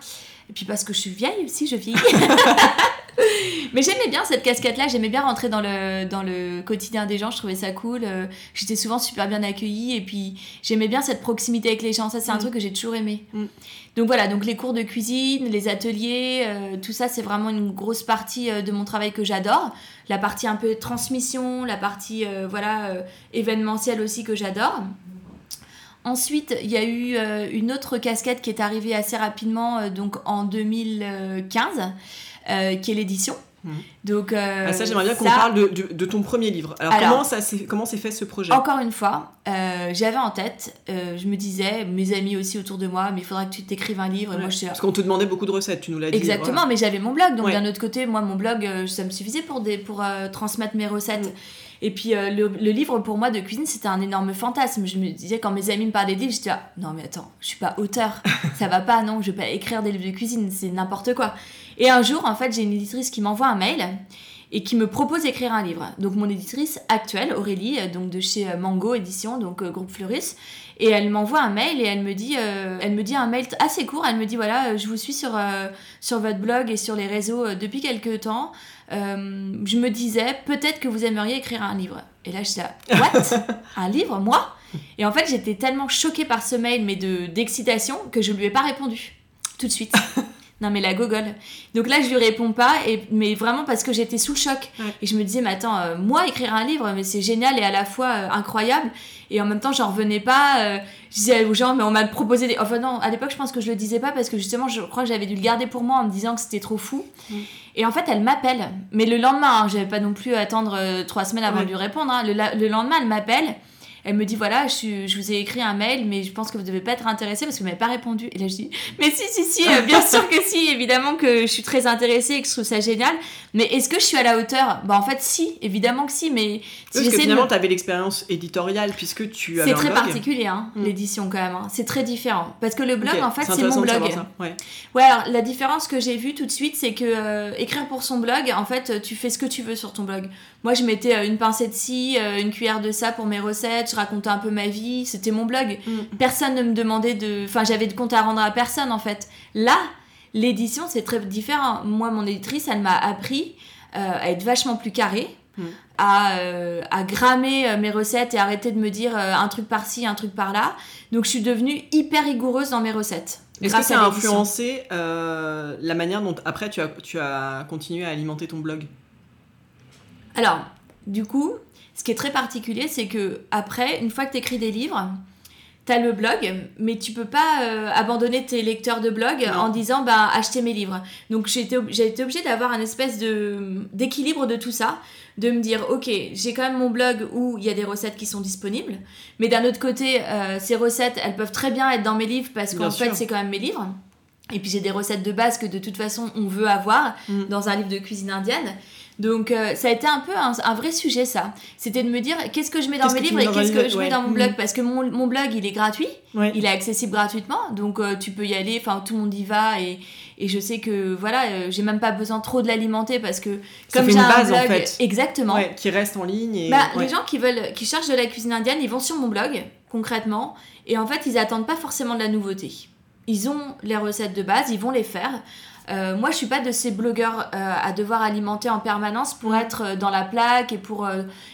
et puis parce que je suis vieille aussi je vieillis Mais j'aimais bien cette casquette-là, j'aimais bien rentrer dans le, dans le quotidien des gens, je trouvais ça cool. Euh, j'étais souvent super bien accueillie et puis j'aimais bien cette proximité avec les gens, ça c'est un mm. truc que j'ai toujours aimé. Mm. Donc voilà, donc les cours de cuisine, les ateliers, euh, tout ça c'est vraiment une grosse partie euh, de mon travail que j'adore. La partie un peu transmission, la partie voilà événementielle aussi que j'adore. Ensuite, il y a eu une autre casquette qui est arrivée assez rapidement, donc en 2015. Euh, qui est l'édition. Mhm. Donc, euh, ah, ça, j'aimerais bien qu'on parle de, de, ton premier livre. Alors, comment, s'est fait ce projet? Encore une fois, euh, j'avais en tête, je me disais, mes amis aussi autour de moi, mais il faudra que tu t'écrives un livre. moi, je... Parce qu'on te demandait beaucoup de recettes, tu nous l'as dit. Exactement, mais j'avais mon blog. Donc, d'un autre côté, moi, mon blog, ça me suffisait pour, des, pour transmettre mes recettes. Mm. Et puis euh, le, livre pour moi de cuisine, c'était un énorme fantasme. Je me disais quand mes amis me parlaient de livres, j'étais là, non mais attends, je suis pas auteur, ça va pas, non, je vais pas écrire des livres de cuisine, c'est n'importe quoi. Et un jour, en fait, j'ai une éditrice qui m'envoie un mail et qui me propose d'écrire un livre. Donc mon éditrice actuelle, Aurélie, euh, donc de chez euh, Mango Édition, donc groupe Fleuris, et elle m'envoie un mail et elle me dit, elle me dit un mail assez court. Elle me dit voilà, je vous suis sur sur votre blog et sur les réseaux depuis quelques temps. Euh, je me disais peut-être que vous aimeriez écrire un livre. Et là, je disais, what? Un livre, moi? Et en fait, j'étais tellement choquée par ce mail, mais de d'excitation, que je lui ai pas répondu tout de suite. non mais la gogole. Donc là je lui réponds pas et mais vraiment parce que j'étais sous le choc et je me disais mais attends euh, moi écrire un livre mais c'est génial et à la fois euh, incroyable et en même temps j'en revenais pas je disais aux gens mais on m'a proposé des enfin non à l'époque je pense que je le disais pas parce que justement je crois que j'avais dû le garder pour moi en me disant que c'était trop fou mm. Et en fait, elle m'appelle. Mais le lendemain, hein, j'avais pas non plus à attendre euh, trois semaines avant de lui répondre. Hein. Le, le, lendemain, elle m'appelle. Elle me dit voilà, je, je, vous ai écrit un mail, mais je pense que vous devez pas être intéressé parce que vous m'avez pas répondu. Et là, je dis mais si, si, si, euh, bien sûr que si, évidemment que je suis très intéressée et que je trouve ça génial. Mais est-ce que je suis à la hauteur? Bah, en fait, si, évidemment que si, mais. parce que finalement, tu avais l'expérience éditoriale puisque tu C'est très particulier, hein, mm. l'édition quand même. Hein. C'est très différent. Parce que le blog, en fait, c'est mon blog. Ouais. ouais. alors la différence que j'ai vue tout de suite, c'est que euh, écrire pour son blog, en fait, tu fais ce que tu veux sur ton blog. Moi, je mettais euh, une pincée de ci, une cuillère de ça pour mes recettes, racontais un peu ma vie, c'était mon blog. Mm. Personne ne me demandait de. Enfin, j'avais de compte à rendre à personne en fait. Là, l'édition, c'est très différent. Moi, mon éditrice, elle m'a appris euh, à être vachement plus carrée. Mm. À, euh, à, grammer euh, mes recettes et arrêter de me dire un truc par-ci, un truc par-là. Donc je suis devenue hyper rigoureuse dans mes recettes. Est-ce que ça a influencé la manière dont après tu as, tu as continué à alimenter ton blog? Alors, du coup, ce qui est très particulier, c'est que après, une fois que tu écris des livres, tu as le blog, mais tu peux pas euh, abandonner tes lecteurs de blog en disant bah achetez mes livres. Donc j'ai été, été obligée d'avoir un espèce de d'équilibre de tout ça, de me dire ok j'ai quand même mon blog où il y a des recettes qui sont disponibles, mais d'un autre côté euh, ces recettes elles peuvent très bien être dans mes livres parce qu'en fait c'est quand même mes livres. Et puis j'ai des recettes de base que de toute façon on veut avoir mm. dans un livre de cuisine indienne. Donc euh, ça a été un peu un, vrai sujet ça. C'était de me dire qu'est-ce que je mets dans mes livres et qu'est-ce que je mets dans mon blog? Mm. Parce que mon, mon, blog il est gratuit, il est accessible gratuitement, donc euh, tu peux y aller, enfin tout le monde y va et, et je sais que voilà, euh, j'ai même pas besoin trop de l'alimenter parce que comme j'ai un blog, en fait. exactement, qui reste en ligne. Et... Bah, les gens qui veulent, qui cherchent de la cuisine indienne, ils vont sur mon blog concrètement et en fait ils attendent pas forcément de la nouveauté. Ils ont les recettes de base, ils vont les faire. Euh, moi, je suis pas de ces blogueurs euh, à devoir alimenter en permanence pour mm. être euh, dans la plaque et pour,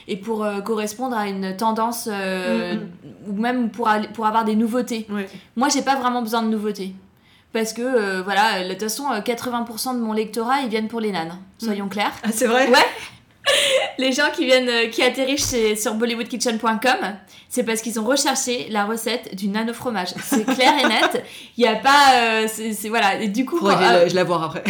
et pour correspondre à une tendance mm, mm. ou même pour, pour avoir des nouveautés. Moi, j'ai pas vraiment besoin de nouveautés. Parce que, voilà, de toute façon, 80% de mon lectorat, ils viennent pour les nanes. Soyons clairs. Ah, c'est vrai? Ouais les gens qui viennent, euh, qui atterrissent sur bollywoodkitchen.com, c'est parce qu'ils ont recherché la recette du nano fromage. C'est clair et net. Il n'y a pas, euh, c'est voilà. Et du coup, euh, je la voir après.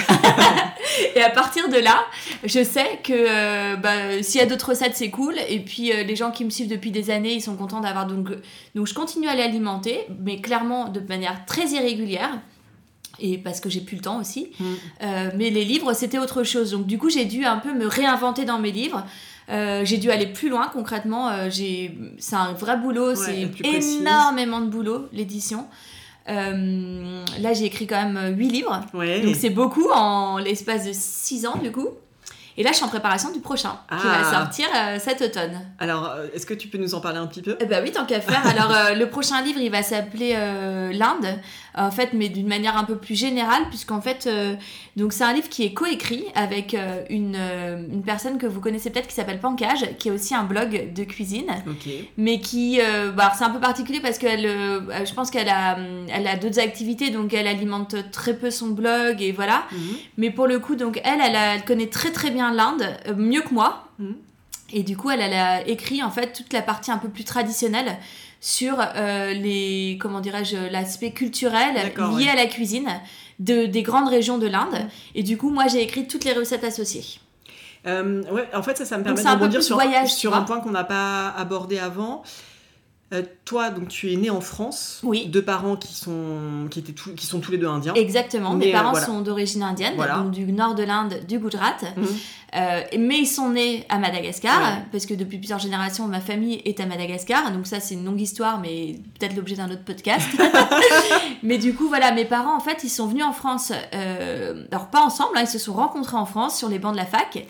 et à partir de là, je sais que bah, s'il y a d'autres recettes, c'est cool. Et puis les gens qui me suivent depuis des années, ils sont contents d'avoir donc donc je continue à l'alimenter, mais clairement de manière très irrégulière. Et parce que j'ai plus le temps aussi. Mm. Euh, mais les livres, c'était autre chose. Donc du coup, j'ai dû un peu me réinventer dans mes livres. Euh, j'ai dû aller plus loin concrètement. Euh, c'est un vrai boulot, c'est énormément de boulot, l'édition. là, j'ai écrit quand même 8 livres. Donc c'est beaucoup en l'espace de 6 ans du coup. Et là, je suis en préparation du prochain, qui va ah. sortir euh, cet automne. Alors, euh, est-ce que tu peux nous en parler un petit peu? Eh ben oui, tant qu'à faire. Alors, euh, le prochain livre, il va s'appeler L'Inde, en fait, mais d'une manière un peu plus générale, puisqu'en fait, donc c'est un livre qui est coécrit avec une, une, personne que vous connaissez peut-être qui s'appelle Pancage, qui est aussi un blog de cuisine, mais qui, bah, c'est un peu particulier parce qu'elle, je pense qu'elle a, elle a d'autres activités, donc elle alimente très peu son blog et voilà. Mhm. Mais pour le coup, donc elle, elle, elle connaît très très bien l'Inde euh, mieux que moi. Mm. Et du coup, elle, a écrit en fait toute la partie un peu plus traditionnelle sur euh, les comment dirais-je l'aspect culturel lié à la cuisine de, des grandes régions de l'Inde. Et du coup, moi, j'ai écrit toutes les recettes associées. Euh, ouais, en fait, ça, ça me permet de rebondir sur, voyage, sur un point qu'on n'a pas abordé avant. Euh, toi, donc tu es né en France. Oui. Deux parents qui sont, qui étaient qui sont tous les deux indiens. Exactement. Mes parents sont d'origine indienne, donc du nord de l'Inde, du Gujarat. Mhm. Euh, mais ils sont nés à Madagascar, parce que depuis plusieurs générations, ma famille est à Madagascar. Donc ça, c'est une longue histoire, mais peut-être l'objet d'un autre podcast. mais du coup, voilà, mes parents, en fait, ils sont venus en France. Euh, alors pas ensemble, hein, ils se sont rencontrés en France sur les bancs de la fac,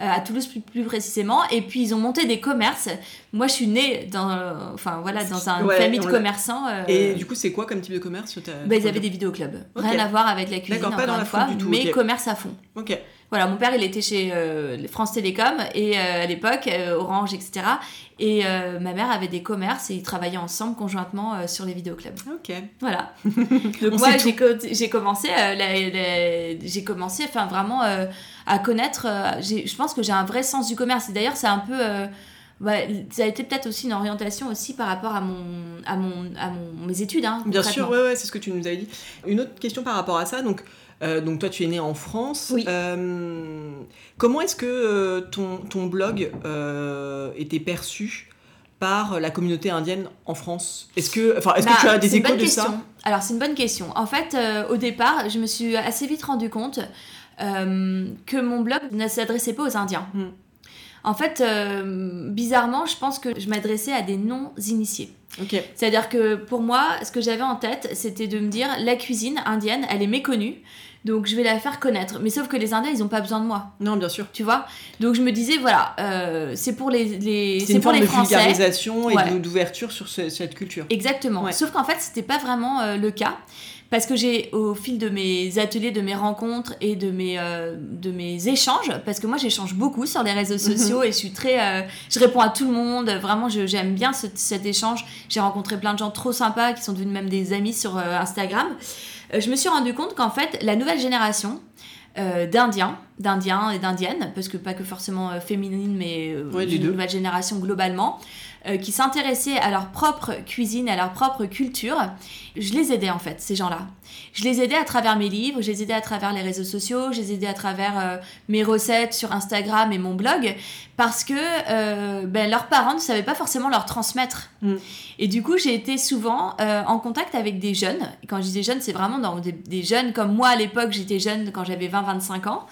à Toulouse plus, plus, précisément. Et puis ils ont monté des commerces. Moi, je suis née dans, enfin voilà, dans une famille de commerçants. Et du coup, c'est quoi comme type de commerce bah, Ils avaient des vidéoclubs. Rien à voir avec la cuisine, encore pas dans une fois, mais commerce à fond. Ok. Voilà, mon père, il était chez euh, France Télécom et euh, à l'époque, euh, Orange, etc. Et ma mère avait des commerces et ils travaillaient ensemble conjointement sur les vidéoclubs. Ok. Voilà. Donc moi, j'ai commencé, j'ai commencé, enfin vraiment à connaître. je pense que j'ai un vrai sens du commerce. Et d'ailleurs, c'est un peu ça a été peut-être aussi une orientation aussi par rapport à mon à mon à mon, mes études hein, bien sûr ouais, ouais c'est ce que tu nous avais dit une autre question par rapport à ça donc euh, donc toi, tu es né en France. Oui. Euh, comment est-ce que euh, ton, ton, blog était perçu par la communauté indienne en France? Est-ce que, enfin, est-ce que bah, tu as des échos de question. ça Alors c'est une bonne question. En fait, au départ, je me suis assez vite rendu compte que mon blog ne s'adressait pas aux Indiens. Hmm. En fait, bizarrement, je pense que je m'adressais à des non-initiés. C'est-à-dire que pour moi, ce que j'avais en tête, c'était de me dire la cuisine indienne, elle est méconnue. Donc je vais la faire connaître. Mais sauf que les Indiens, ils n'ont pas besoin de moi. Non, bien sûr. Tu vois? Donc je me disais, voilà, euh, c'est pour les, les c'est pour les de Français. vulgarisation et d'ouverture sur cette culture. Exactement. Sauf qu'en fait, c'était pas vraiment euh, le cas. Parce que j'ai, au fil de mes ateliers, de mes rencontres et de mes, euh, de mes échanges, parce que moi j'échange beaucoup sur les réseaux mhm. sociaux et je suis très. je réponds à tout le monde, vraiment j'aime bien cet échange. J'ai rencontré plein de gens trop sympas qui sont devenus même des amis sur Instagram. Euh, je me suis rendu compte qu'en fait, la nouvelle génération euh, d'Indiens, d'Indiens et d'Indiennes, parce que pas que forcément euh, féminine, mais une nouvelle génération globalement, qui s'intéressaient à leur propre cuisine, à leur propre culture, je les aidais en fait, ces gens-là. Je les aidais à travers mes livres, je les aidais à travers les réseaux sociaux, je les aidais à travers mes recettes sur Instagram et mon blog, parce que ben, leurs parents ne savaient pas forcément leur transmettre. Mm. Et du coup, j'ai été souvent euh, en contact avec des jeunes. quand je dis des jeunes, c'est vraiment dans des, jeunes comme moi à l'époque, j'étais jeune quand j'avais 20-25 ans,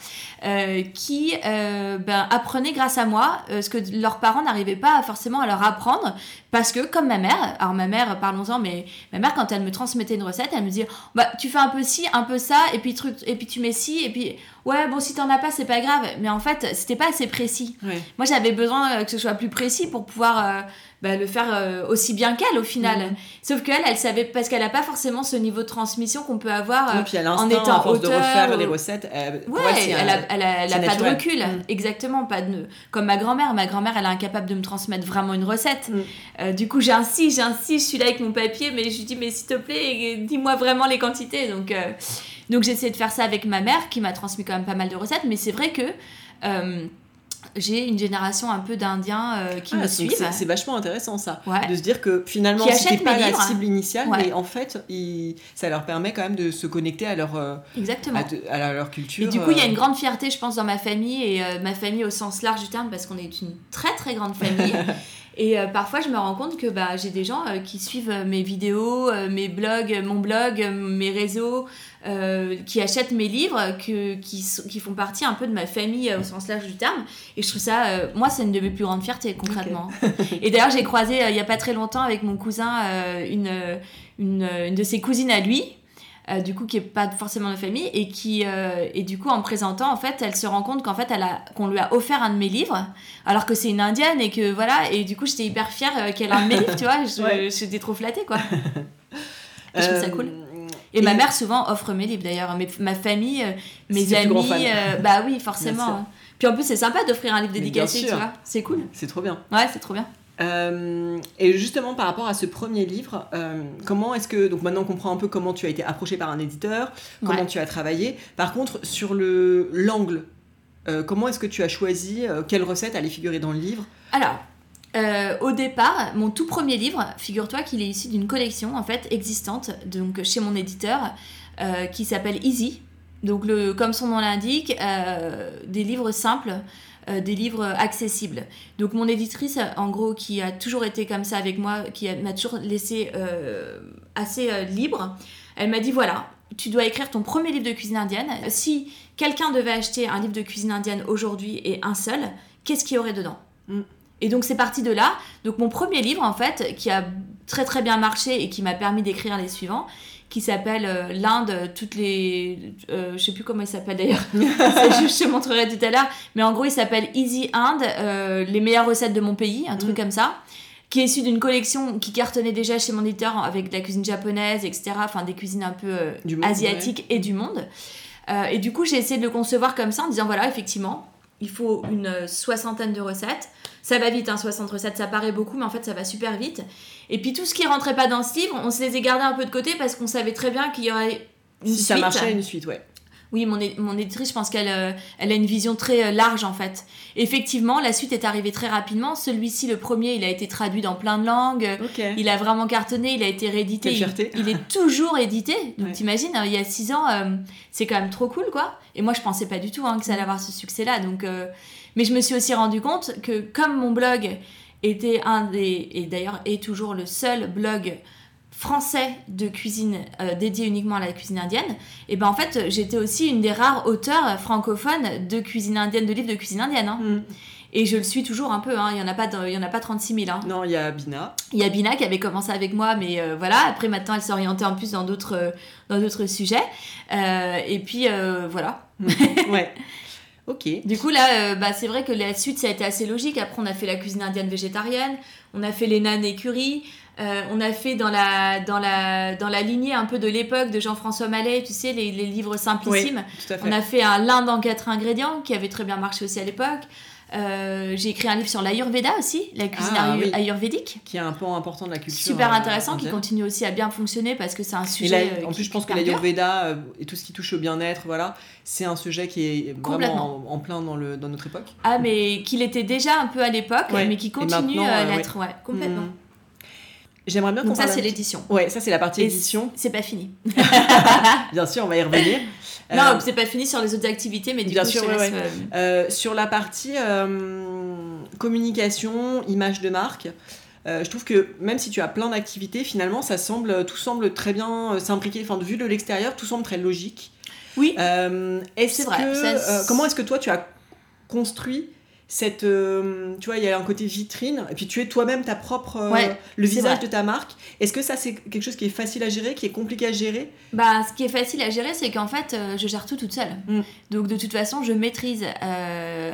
euh, qui euh, ben, apprenaient grâce à moi ce que leurs parents n'arrivaient pas forcément à leur apprendre. Parce que, comme ma mère, alors ma mère, parlons-en, mais ma mère, quand elle me transmettait une recette, elle me disait bah, Tu fais un peu ci, un peu ça, et puis, truc, et puis tu mets ci, et puis ouais, bon, si t'en as pas, c'est pas grave. Mais en fait, c'était pas assez précis. Moi, j'avais besoin que ce soit plus précis pour pouvoir bah, le faire euh, aussi bien qu'elle au final. Mhm. Sauf qu'elle, elle savait, parce qu'elle n'a pas forcément ce niveau de transmission qu'on peut avoir euh, en étant auteur. de refaire les recettes. Elle, ouais, elle, a, elle, a, pas de recul. Mhm. Exactement, pas de, comme ma grand-mère. Ma grand-mère, elle est incapable de me transmettre vraiment une recette. Mhm. Euh, du coup, j'insiste, j'insiste, je suis là avec mon papier, mais je lui dis, mais s'il te plaît, dis-moi vraiment les quantités. Donc, donc j'ai essayé de faire ça avec ma mère, qui m'a transmis quand même pas mal de recettes, mais c'est vrai que j'ai une génération un peu d'Indiens euh, qui ah, me suivent. C'est vachement intéressant ça, de se dire que finalement c'était pas la cible initiale, mais en fait ça leur permet quand même de se connecter à leur euh, Exactement. À, leur culture. Et du coup il y a euh. une grande fierté je pense dans ma famille et ma famille au sens large du terme parce qu'on est une très très grande famille. Et parfois, je me rends compte que bah, j'ai des gens qui suivent mes vidéos, mes blogs, mon blog, mes réseaux, qui achètent mes livres, que, qui, qui, font partie un peu de ma famille au sens large du terme. Et je trouve ça, moi, c'est une de mes plus grandes fiertés, concrètement. et d'ailleurs, j'ai croisé il n'y a pas très longtemps avec mon cousin une, une, une, de ses cousines à lui euh, du coup qui est pas forcément de famille et qui euh, et du coup en présentant en fait elle se rend compte qu'en fait elle a qu'on lui a offert un de mes livres alors que c'est une indienne et que voilà et du coup j'étais hyper fière euh, qu'elle a un de mes livres tu vois j'étais trop flattée quoi. Je trouve ça cool. Et, ma mère souvent offre mes livres d'ailleurs ma famille mes amis bah oui forcément. Puis en plus c'est sympa d'offrir un livre dédicacé tu vois. C'est cool. C'est trop bien. Ouais c'est trop bien euh, et justement par rapport à ce premier livre, euh, comment est-ce que donc maintenant on comprend un peu comment tu as été approché par un éditeur, comment tu as travaillé. Par contre sur le l'angle, euh, comment est-ce que tu as choisi quelle recette allait figurer dans le livre? Alors au départ, mon tout premier livre, figure-toi qu'il est issu d'une collection en fait existante donc chez mon éditeur qui s'appelle Easy. Donc le, comme son nom l'indique, des livres simples euh, des livres accessibles. Donc mon éditrice, en gros, qui a toujours été comme ça avec moi, qui m'a toujours laissé euh, assez euh, libre, elle m'a dit voilà, tu dois écrire ton premier livre de cuisine indienne. Si quelqu'un devait acheter un livre de cuisine indienne aujourd'hui et un seul, qu'est-ce qu'il y aurait dedans? Mm. Et donc c'est parti de là. Donc mon premier livre, en fait, qui a très très bien marché et qui m'a permis d'écrire les suivants, qui s'appelle euh, l'Inde, toutes les. Euh, je sais plus comment il s'appelle d'ailleurs, je te montrerai tout à l'heure, mais en gros il s'appelle Easy Inde, euh, les meilleures recettes de mon pays, un truc mm. comme ça, qui est issu d'une collection qui cartonnait déjà chez mon éditeur avec de la cuisine japonaise, etc., enfin des cuisines un peu asiatiques et du monde. et du coup j'ai essayé de le concevoir comme ça en disant voilà, effectivement, il faut une soixantaine de recettes. Ça va vite, hein, 60 recettes, ça paraît beaucoup, mais en fait, ça va super vite. Et puis, tout ce qui rentrait pas dans ce livre, on se les a gardés un peu de côté parce qu'on savait très bien qu'il y aurait une si ça marchait, une suite, ouais. Oui, mon, mon éditrice, je pense qu'elle euh, elle a une vision très euh, large en fait. Effectivement, la suite est arrivée très rapidement. Celui-ci, le premier, il a été traduit dans plein de langues. Il a vraiment cartonné, il a été réédité. Il, il, est toujours édité. Donc t'imagines, il y a six ans, euh, c'est quand même trop cool quoi. Et moi, je pensais pas du tout hein, que ça allait avoir ce succès-là. Donc, Mais je me suis aussi rendu compte que comme mon blog était un des, et d'ailleurs est toujours le seul blog français de cuisine euh, dédié uniquement à la cuisine indienne, et ben en fait j'étais aussi une des rares auteurs francophones de cuisine indienne, de livres de cuisine indienne. Hein. Mm. Et je le suis toujours un peu, hein. il n'y en, a pas y en a pas 36 000. Hein. Non, il y a Bina. Il y a Bina qui avait commencé avec moi, mais euh, voilà, après maintenant elle s'est orientée en plus dans d'autres, euh, dans d'autres sujets. et puis voilà. Mm. ouais. Ok. Du coup, là, bah, c'est vrai que la suite, ça a été assez logique. Après, on a fait la cuisine indienne végétarienne, on a fait les nanes et curry, euh, on a fait dans la, dans, la, dans la lignée un peu de l'époque de Jean-François Mallet, tu sais, les, livres simplissimes. on a fait un l'Inde en quatre ingrédients qui avait très bien marché aussi à l'époque. Euh, j'ai écrit un livre sur l'Ayurveda aussi, la cuisine ah, ayurvédique. Qui est un point important de la culture. Super euh, intéressant, qui continue aussi à bien fonctionner parce que c'est un sujet. en plus, je pense que l'Ayurveda et tout ce qui touche au bien-être, voilà, c'est un sujet qui est vraiment en, plein dans, le, dans notre époque. Ah, mais qu'il était déjà un peu à l'époque, mais qui continue à l'être, ouais. complètement. Mm. J'aimerais bien qu'on ça, c'est l'édition. Ouais, ça, c'est la partie édition. C'est pas fini. bien sûr, on va y revenir. non, euh, c'est pas fini sur les autres activités, mais du bien coup, sûr, ouais, euh, euh, sur la partie communication, image de marque, je trouve que même si tu as plein d'activités, finalement, ça semble, tout semble très bien s'imbriquer. Enfin, de vue de l'extérieur, tout semble très logique. Oui. est-ce vrai. Que, comment est-ce que toi, tu as construit cette euh, tu vois il y a un côté vitrine et puis tu es toi-même ta propre euh, le visage de ta marque. Est-ce que ça c'est quelque chose qui est facile à gérer qui est compliqué à gérer? Bah ce qui est facile à gérer c'est qu'en fait euh, je gère tout toute seule. Mm. donc de toute façon je maîtrise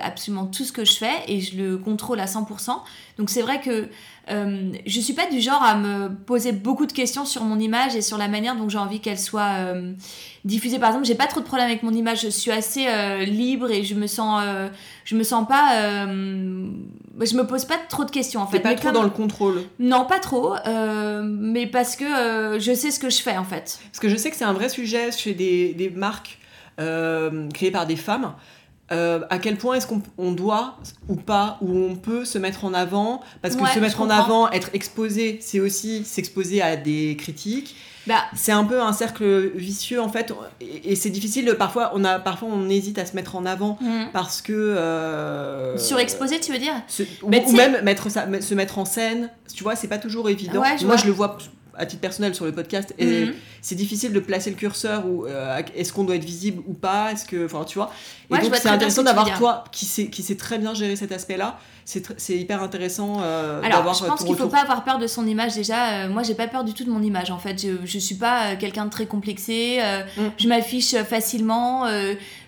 absolument tout ce que je fais et je le contrôle à 100% donc c'est vrai que euh, je suis pas du genre à me poser beaucoup de questions sur mon image et sur la manière dont j'ai envie qu'elle soit euh, diffusée. Par exemple, j'ai pas trop de problème avec mon image. Je suis assez euh, libre et je me sens, euh, je me sens pas, je me pose pas trop de questions en fait. pas trop dans le contrôle. Non, pas trop, mais parce que je sais ce que je fais en fait. Parce que je sais que c'est un vrai sujet chez des, des marques créées par des femmes. Euh, à quel point est-ce qu'on doit ou pas, ou on peut se mettre en avant Parce que se mettre en avant, être exposé, c'est aussi s'exposer à des critiques. Bah, c'est un peu un cercle vicieux en fait, et, c'est difficile. Parfois, on a, parfois, on hésite à se mettre en avant mhm. parce que euh, surexposé, tu veux dire? ou, même mettre ça, se mettre en scène. Tu vois, c'est pas toujours évident. Moi, je le vois à titre personnel sur le podcast et mhm. c'est difficile de placer le curseur ou euh, est-ce qu'on doit être visible ou pas est-ce que enfin tu vois et donc c'est intéressant d'avoir toi qui sait qui sait très bien gérer cet aspect là c'est hyper intéressant euh, Alors, je pense qu'il faut pas avoir peur de son image déjà. Euh, moi, j'ai pas peur du tout de mon image en fait. Je, je suis pas euh, quelqu'un de très complexé. Euh, mm. Je m'affiche facilement.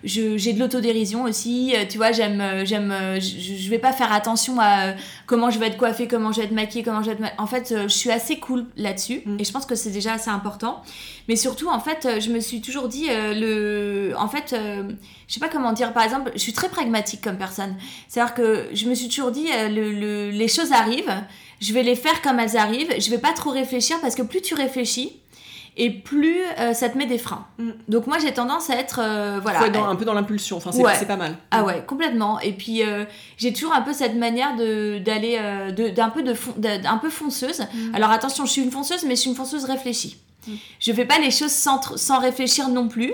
j'ai de l'autodérision aussi. tu vois, j'aime, j'aime. Je, je vais pas faire attention à comment je vais être coiffée, comment je vais être maquillée, comment je vais être. En fait, je suis assez cool là-dessus mm. et je pense que c'est déjà assez important. Mais surtout, en fait, je me suis toujours dit le. En fait, je sais pas comment dire. Par exemple, je suis très pragmatique comme personne. C'est-à-dire que je me suis toujours dit, euh, le, les choses arrivent, je vais les faire comme elles arrivent, je vais pas trop réfléchir parce que plus tu réfléchis, et plus euh, ça te met des freins. Mm. Donc moi j'ai tendance à être euh, voilà Faut être un peu dans l'impulsion. Enfin c'est pas mal. Ah ouais complètement. Et puis j'ai toujours un peu cette manière de d'aller d'un peu de d'un peu fonceuse. Mm. Alors attention je suis une fonceuse mais je suis une fonceuse réfléchie. Je fais pas les choses sans, sans réfléchir non plus,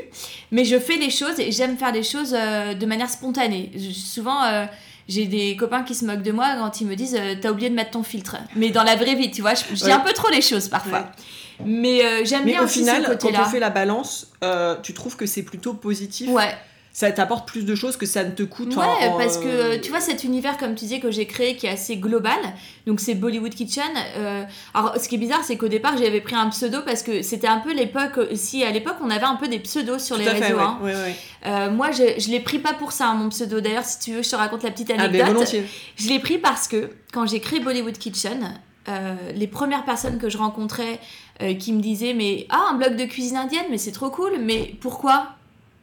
mais je fais les choses et j'aime faire les choses de manière spontanée. souvent j'ai des copains qui se moquent de moi quand ils me disent euh, t'as oublié de mettre ton filtre. Mais dans la vraie vie, tu vois, je, dis un peu trop les choses parfois. Mais euh, j'aime bien au aussi final, ce côté-là. quand on fait la balance, euh, tu trouves que c'est plutôt positif Ouais ça t'apporte plus de choses que ça ne te coûte. Ouais, parce que euh, tu vois, cet univers, comme tu disais, que j'ai créé qui est assez global, donc c'est Bollywood Kitchen. Euh, alors, ce qui est bizarre, c'est qu'au départ, j'avais pris un pseudo parce que c'était un peu l'époque, si à l'époque, on avait un peu des pseudos sur les réseaux. Hein. Euh, moi, je, je l'ai pris pas pour ça, hein, mon pseudo. D'ailleurs, si tu veux, je te raconte la petite ah, ben, anecdote. je l'ai pris parce que quand j'ai créé Bollywood Kitchen, les premières personnes que je rencontrais qui me disaient mais ah un blog de cuisine indienne mais c'est trop cool mais pourquoi?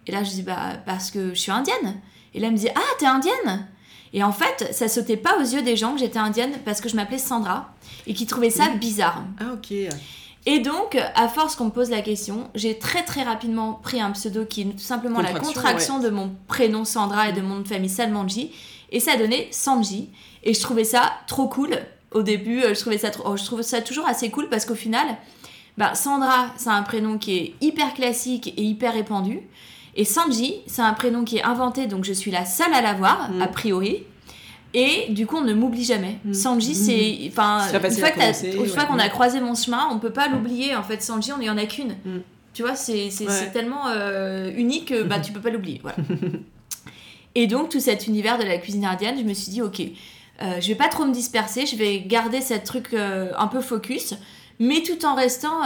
Et là, je dis, bah, parce que je suis indienne. Et là, elle me dit, ah, t'es indienne? Et en fait, ça sautait pas aux yeux des gens que j'étais indienne parce que je m'appelais Sandra et qui trouvaient ça bizarre. Ah, ok. Et donc, à force qu'on me pose la question, j'ai très très rapidement pris un pseudo qui est tout simplement la contraction de mon prénom Sandra et de mon nom de famille Salmanji. Et ça a donné Sanji. Et je trouvais ça trop cool. Au début, euh, je trouvais ça, trop... je trouve ça toujours assez cool parce qu'au final, bah, Sandra, c'est un prénom qui est hyper classique et hyper répandu. Et Sanji, c'est un prénom qui est inventé, donc je suis la seule à l'avoir, mm. a priori. Et du coup, on ne m'oublie jamais. Mm. Sanji, mm. c'est. Enfin, une fois qu'on a croisé mon chemin, on peut pas l'oublier. En fait, Sanji, on n'y en a qu'une. Tu vois, c'est tellement euh, unique que bah, tu peux pas l'oublier. Voilà. et donc, tout cet univers de la cuisine indienne, je me suis dit, ok, euh, je vais pas trop me disperser, je vais garder ce truc euh, un peu focus, mais tout en restant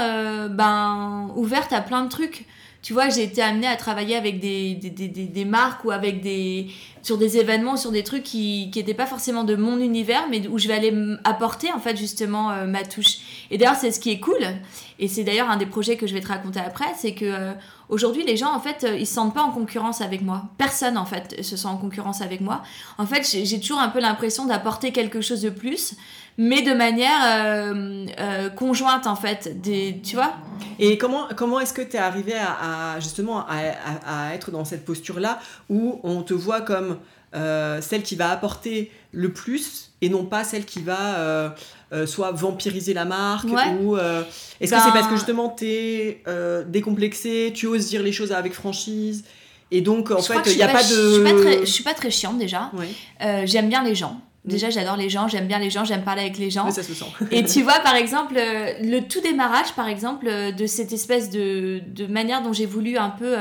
ben, ouverte à plein de trucs tu vois, j'ai été amenée à travailler avec des, des, des, des, marques ou avec des, sur des événements, sur des trucs qui n'étaient pas forcément de mon univers, mais où je vais aller apporter en fait justement euh, ma touche. Et d'ailleurs, c'est ce qui est cool, et c'est d'ailleurs un des projets que je vais te raconter après, c'est que euh, aujourd'hui, les gens en fait, euh, ils se sentent pas en concurrence avec moi. Personne en fait se sent en concurrence avec moi. En fait, j'ai toujours un peu l'impression d'apporter quelque chose de plus, mais de manière euh, euh, conjointe en fait, des, tu vois. Et comment, comment est-ce que tu es arrivé à, justement à, être dans cette posture-là où on te voit comme euh, celle qui va apporter le plus et non pas celle qui va soit vampiriser la marque ou est-ce que c'est parce que ben justement tu es décomplexé, tu oses dire les choses avec franchise et donc en fait il n'y a pas, de... Je suis pas très, je suis pas très chiante déjà. J'aime bien les gens. Déjà, mm. j'adore les gens, j'aime bien les gens, j'aime parler avec les gens. ça se sent. et tu vois, par exemple, euh, le tout démarrage, par exemple, euh, de cette espèce de, de manière dont j'ai voulu un peu,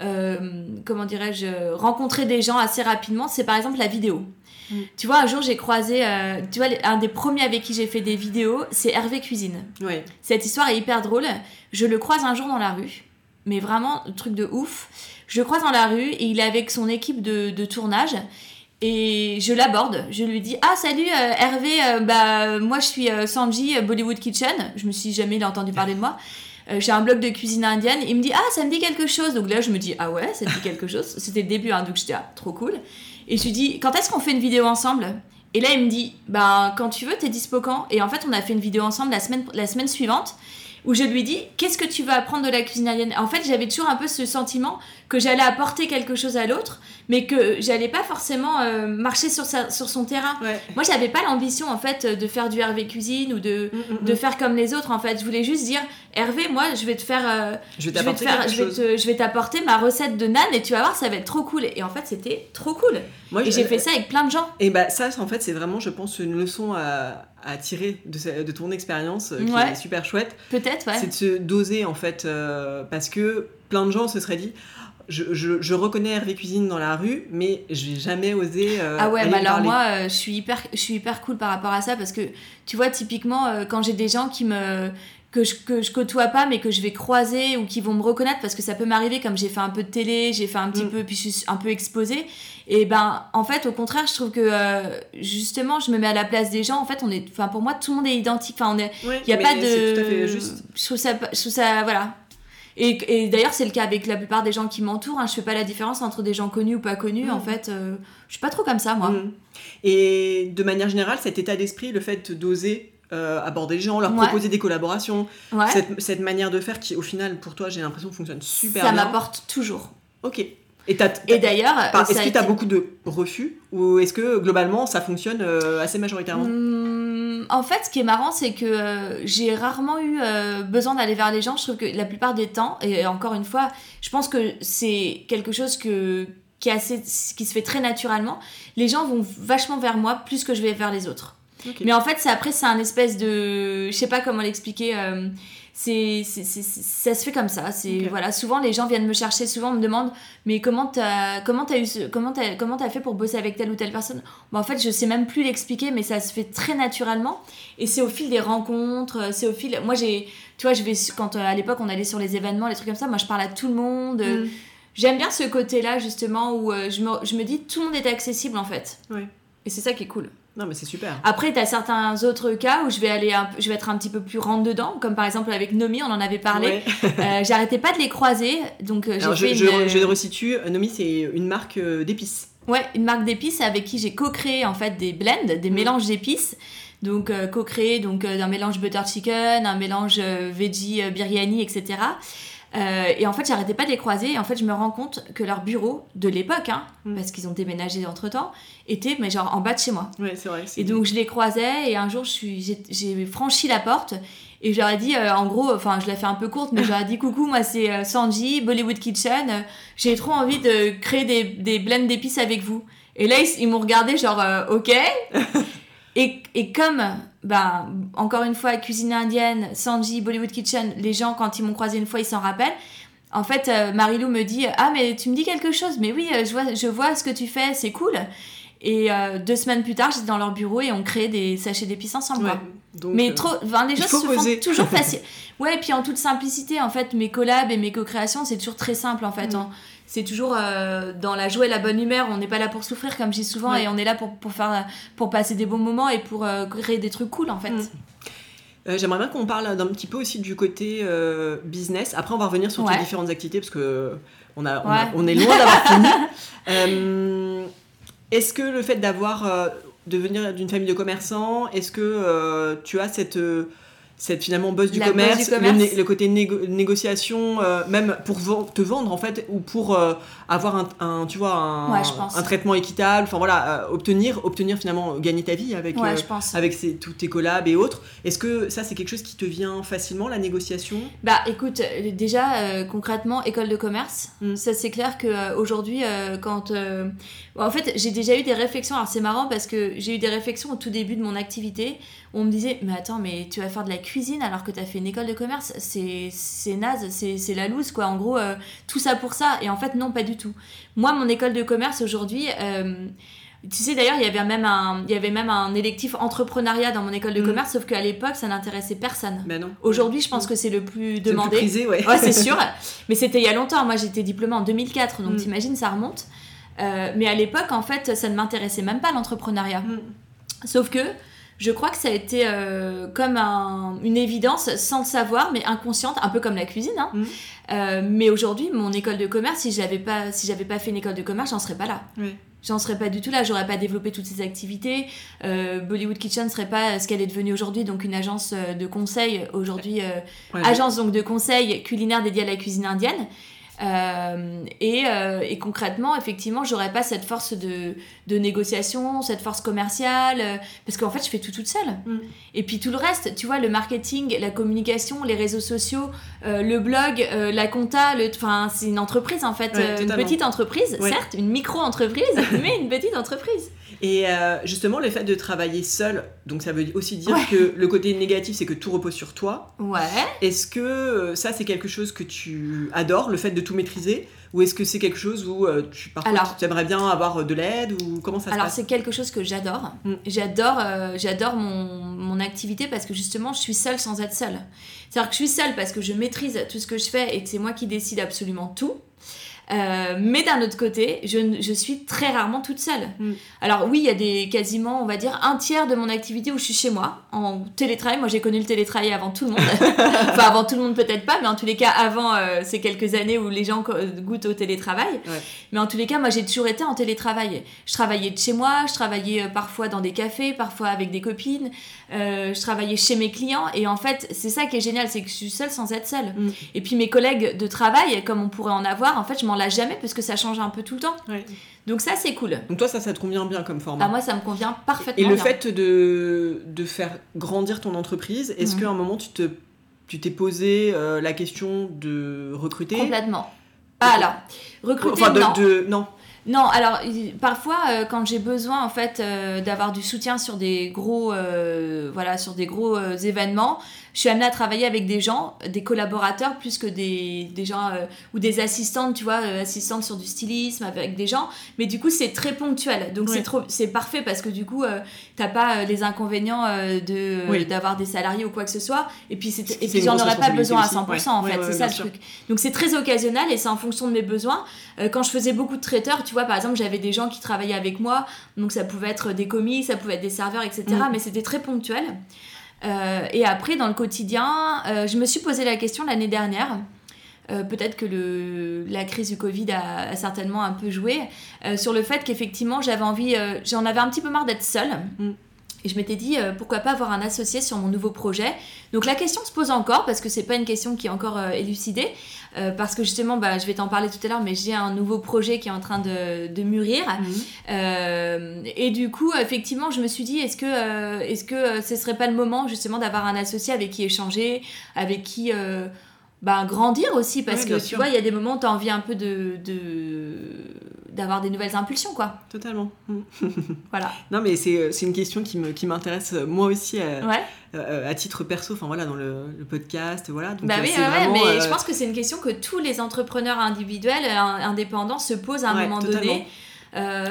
euh, comment dirais-je, rencontrer des gens assez rapidement, c'est par exemple la vidéo. Mm. Tu vois, un jour, j'ai croisé, tu vois, un des premiers avec qui j'ai fait des vidéos, c'est Hervé Cuisine. Oui. Cette histoire est hyper drôle. Je le croise un jour dans la rue, mais vraiment, truc de ouf. Je le croise dans la rue et il est avec son équipe de, de tournage. Et je l'aborde, je lui dis Ah, salut euh, Hervé, euh, bah, moi je suis euh, Sanji Bollywood Kitchen. Je me suis jamais entendu parler de moi. J'ai un blog de cuisine indienne. Il me dit Ah, ça me dit quelque chose. Donc là, je me dis Ah ouais, ça me dit quelque chose. C'était le début, hein, donc j'étais ah, trop cool. Et je lui dis Quand est-ce qu'on fait une vidéo ensemble? Et là, il me dit Bah, quand tu veux, t'es dispo quand? Et en fait, on a fait une vidéo ensemble la semaine, la semaine suivante où je lui dis qu'est-ce que tu vas apprendre de la cuisine indienne? En fait, j'avais toujours un peu ce sentiment que j'allais apporter quelque chose à l'autre, mais que j'allais pas forcément euh, marcher sur, sa, sur son terrain. Moi, j'avais pas l'ambition en fait de faire du Hervé cuisine ou de, mm, mm, de mm. faire comme les autres. En fait, je voulais juste dire Hervé, moi, je vais te faire, euh, je vais te faire, je vais, je t'apporter ma recette de nan et tu vas voir, ça va être trop cool. Et en fait, c'était trop cool. Moi, et j'ai fait ça avec plein de gens. Et bah ça, en fait, c'est vraiment, je pense, une leçon à, à tirer de, de ton expérience euh, qui est super chouette. Peut-être, ouais. C'est de se doser en fait, parce que plein de gens se seraient dit je, je, reconnais Hervé Cuisine dans la rue, mais je vais jamais osé. Euh, ah ouais, bah alors moi, euh, je, suis hyper, je suis hyper cool par rapport à ça parce que tu vois, typiquement, euh, quand j'ai des gens qui me. Que je, que je côtoie pas mais que je vais croiser ou qui vont me reconnaître parce que ça peut m'arriver comme j'ai fait un peu de télé j'ai fait un petit mm. peu puis je suis un peu exposée et ben en fait au contraire je trouve que justement je me mets à la place des gens en fait on est enfin pour moi tout le monde est identique enfin on est il y a pas de tout à fait juste. je trouve ça je trouve ça voilà et, et d'ailleurs, c'est le cas avec la plupart des gens qui m'entourent. Hein. Je fais pas la différence entre des gens connus ou pas connus. En mm. fait, euh, je suis pas trop comme ça, moi. Mm. Et de manière générale, cet état d'esprit, le fait d'oser euh, aborder les gens, leur proposer des collaborations, cette, cette, manière de faire qui, au final, pour toi, j'ai l'impression fonctionne super bien. Ça m'apporte toujours. Ok. Et, d'ailleurs, est-ce que tu as beaucoup de refus ou est-ce que globalement ça fonctionne euh, assez majoritairement? Mmh, En fait, ce qui est marrant, c'est que euh, j'ai rarement eu euh, besoin d'aller vers les gens. Je trouve que la plupart des temps, et encore une fois, je pense que c'est quelque chose que, qui, est assez, qui se fait très naturellement. Les gens vont vachement vers moi plus que je vais vers les autres. Mais en fait, après, c'est un espèce de. Je sais pas comment l'expliquer c'est ça se fait comme ça. C'est voilà souvent les gens viennent me chercher souvent me demandent mais comment t'as comment as eu comment as, comment as fait pour bosser avec telle ou telle personne? Bon, en fait je sais même plus l'expliquer mais ça se fait très naturellement. Et c'est au fil des rencontres c'est au fil moi j'ai tu vois je vais quand euh, à l'époque on allait sur les événements les trucs comme ça moi je parle à tout le monde. Mm. j'aime bien ce côté là justement où euh, je me, je me dis tout le monde est accessible en fait. Et c'est ça qui est cool non, mais c'est super. Après, tu as certains autres cas où je vais, aller je vais être un petit peu plus rentre dedans, comme par exemple avec Nomi, on en avait parlé. Euh, j'arrêtais pas de les croiser. Donc, euh, j'ai je, je, je, resitue. Nomi, c'est une marque euh, d'épices. Ouais, une marque d'épices avec qui j'ai co-créé en fait des blends, des mm. mélanges d'épices. Donc, co-créé donc d'un mélange butter chicken, un mélange veggie biryani, etc. Euh, et en fait, j'arrêtais pas de les croiser. Et en fait, je me rends compte que leur bureau de l'époque, hein, mm. parce qu'ils ont déménagé entre temps, était mais genre en bas de chez moi. Ouais, c'est vrai. Et donc, je les croisais. Et un jour, j'ai franchi la porte. Et j'aurais dit, euh, en gros, enfin, je l'ai fait un peu courte, mais j'aurais dit coucou, moi c'est euh, Sanji, Bollywood Kitchen. J'ai trop envie de créer des, des blends d'épices avec vous. Et là, ils, m'ont regardé, genre, ok. et, et comme ben, encore une fois, cuisine indienne, Sanji, Bollywood Kitchen, les gens, quand ils m'ont croisé une fois, ils s'en rappellent. En fait, euh, Marilou me dit Ah, mais tu me dis quelque chose, mais oui, euh, je vois, je vois ce que tu fais, c'est cool. Et euh, deux semaines plus tard, j'étais dans leur bureau et on crée des sachets d'épices ensemble. mais trop, les choses se font toujours facile. Ouais, et puis en toute simplicité, en fait, mes collabs et mes co-créations, c'est toujours très simple, en fait. Mm. Hein c'est toujours euh, dans la joie et la bonne humeur. On n'est pas là pour souffrir, comme je dis souvent, et on est là pour, pour, faire, pour passer des bons moments et pour euh, créer des trucs cool, en fait. Mm. Euh, j'aimerais bien qu'on parle d'un petit peu aussi du côté business. Après, on va revenir sur tes différentes activités parce que on, a, on, est loin d'avoir fini. est-ce que le fait d'avoir de venir d'une famille de commerçants, est-ce que tu as cette cette finalement buzz du, commerce, Le, côté négociation, euh, même pour te vendre en fait, ou pour euh, avoir un, tu vois, un, un, traitement équitable, enfin voilà, euh, obtenir, obtenir finalement gagner ta vie avec, avec tous tes collabs et autres. Est-ce que ça c'est quelque chose qui te vient facilement la négociation? Bah écoute, déjà concrètement école de commerce, mm. ça c'est clair que aujourd'hui quand, en fait j'ai déjà eu des réflexions, alors c'est marrant parce que j'ai eu des réflexions au tout début de mon activité. On me disait mais attends mais tu vas faire de la cuisine alors que tu as fait une école de commerce c'est naze c'est la loose quoi. En gros euh, tout ça pour ça et en fait non pas du tout. Moi mon école de commerce aujourd'hui euh, tu sais d'ailleurs il y avait même un il y avait même un électif entrepreneuriat dans mon école de mm. commerce sauf qu'à l'époque ça n'intéressait personne. Ben non. aujourd'hui je pense que c'est le plus demandé le plus ouais, c'est sûr. Mais c'était il y a longtemps. Moi j'étais diplômée en 2004 donc mm. t'imagines ça remonte. Euh, mais à l'époque en fait ça ne m'intéressait même pas l'entrepreneuriat. Mm. sauf que je crois que ça a été euh, comme une évidence sans le savoir, mais inconsciente, un peu comme la cuisine. Hein. Mm. Euh, mais aujourd'hui, mon école de commerce, si j'avais pas, si j'avais pas fait une école de commerce, j'en serais pas là. j'en serais pas du tout là, j'aurais pas développé toutes ces activités. Euh, Bollywood Kitchen serait pas ce qu'elle est devenue aujourd'hui, donc une agence euh, de conseil, aujourd'hui agence donc de conseil culinaire dédiée à la cuisine indienne. Euh, et, euh, et, concrètement, effectivement, j'aurais pas cette force de, de, négociation, cette force commerciale, euh, parce qu'en fait, je fais tout toute seule. Mm. Et puis tout le reste, tu vois, le marketing, la communication, les réseaux sociaux, le blog, la compta, enfin, c'est une entreprise en fait, une petite entreprise, certes, une micro-entreprise, mais une petite entreprise. Et justement, le fait de travailler seul, donc ça veut aussi dire que le côté négatif, c'est que tout repose sur toi. Ouais. Est-ce que ça, c'est quelque chose que tu adores, le fait de tout maîtriser? Ou est-ce que c'est quelque chose où euh, tu parfois tu aimerais bien avoir de l'aide ou comment ça se alors, passe? Alors c'est quelque chose que j'adore. Mm. J'adore euh, j'adore mon, mon, activité parce que justement je suis seule sans être seule. C'est-à-dire que je suis seule parce que je maîtrise tout ce que je fais et que c'est moi qui décide absolument tout. Euh, mais d'un autre côté, je, je, suis très rarement toute seule. Mm. Alors oui, il y a des quasiment, on va dire, un tiers de mon activité où je suis chez moi, en télétravail. Moi, j'ai connu le télétravail avant tout le monde. enfin, avant tout le monde peut-être pas, mais en tous les cas, avant euh, ces quelques années où les gens goûtent au télétravail. Mais en tous les cas, moi, j'ai toujours été en télétravail. Je travaillais de chez moi, je travaillais euh, parfois dans des cafés, parfois avec des copines. je travaillais chez mes clients. Et en fait, c'est ça qui est génial, c'est que je suis seule sans être seule. Mm. Et puis mes collègues de travail, comme on pourrait en avoir, en fait, je m'en l'a jamais parce que ça change un peu tout le temps. Donc ça, c'est cool. Donc toi, ça, ça te convient bien comme format bah, Moi, ça me convient parfaitement. Et le fait de, de faire grandir ton entreprise, est-ce mhm. qu'à un moment, tu te tu t'es posé euh, la question de recruter? Complètement. Ah, alors, recruter, enfin, de, non. Non, alors parfois euh, quand j'ai besoin en fait euh, d'avoir du soutien sur des gros voilà sur des gros événements, je suis amenée à travailler avec des gens, des collaborateurs plus que des, des gens euh, ou des assistantes, tu vois, euh, assistantes sur du stylisme avec des gens. Mais du coup, c'est très ponctuel. Donc c'est trop, c'est parfait parce que du coup, euh, t'as pas les inconvénients de d'avoir des salariés ou quoi que ce soit. Et puis, et puis j'en aurais pas besoin à 100% en fait. c'est ça le truc. Donc c'est très occasionnel et c'est en fonction de mes besoins. quand je faisais beaucoup de traiteurs, tu vois, par exemple, j'avais des gens qui travaillaient avec moi. Donc ça pouvait être des commis, ça pouvait être des serveurs, etc. Mm. Mais c'était très ponctuel. Euh, et après, dans le quotidien, euh, je me suis posé la question l'année dernière. Euh, peut-être que le, la crise du Covid a, certainement un peu joué sur le fait qu'effectivement j'avais envie, j'en avais un petit peu marre d'être seule. Mm. Et je m'étais dit, euh, pourquoi pas avoir un associé sur mon nouveau projet. Donc la question se pose encore, parce que c'est pas une question qui est encore euh, élucidée, euh, parce que justement, bah, je vais t'en parler tout à l'heure, mais j'ai un nouveau projet qui est en train de, de mûrir. Mhm. et du coup, effectivement, je me suis dit, est-ce que, est-ce que ce serait pas le moment justement d'avoir un associé avec qui échanger, avec qui bah, grandir aussi? Parce que tu vois il y a des moments où tu as envie un peu de, d'avoir des nouvelles impulsions quoi. Totalement. Voilà. Non mais c'est, euh, une question qui, me, qui m'intéresse euh, moi aussi à, euh, à, titre perso enfin voilà dans le, podcast voilà. Donc bah oui, mais je pense que c'est une question que tous les entrepreneurs individuels indépendants se posent à un moment donné.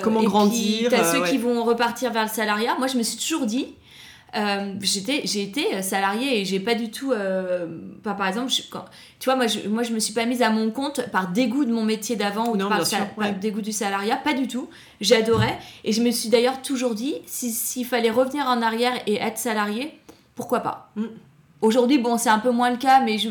Comment grandir tu as ceux qui vont repartir vers le salariat. Moi je me suis toujours dit euh, j'étais j'ai été salariée et j'ai pas du tout euh, pas par exemple quand, tu vois moi je, moi je me suis pas mise à mon compte par dégoût de mon métier d'avant ou par, dégoût du salariat pas du tout. J'adorais et je me suis d'ailleurs toujours dit s'il fallait revenir en arrière et être salarié pourquoi pas? Mm. aujourd'hui bon c'est un peu moins le cas mais je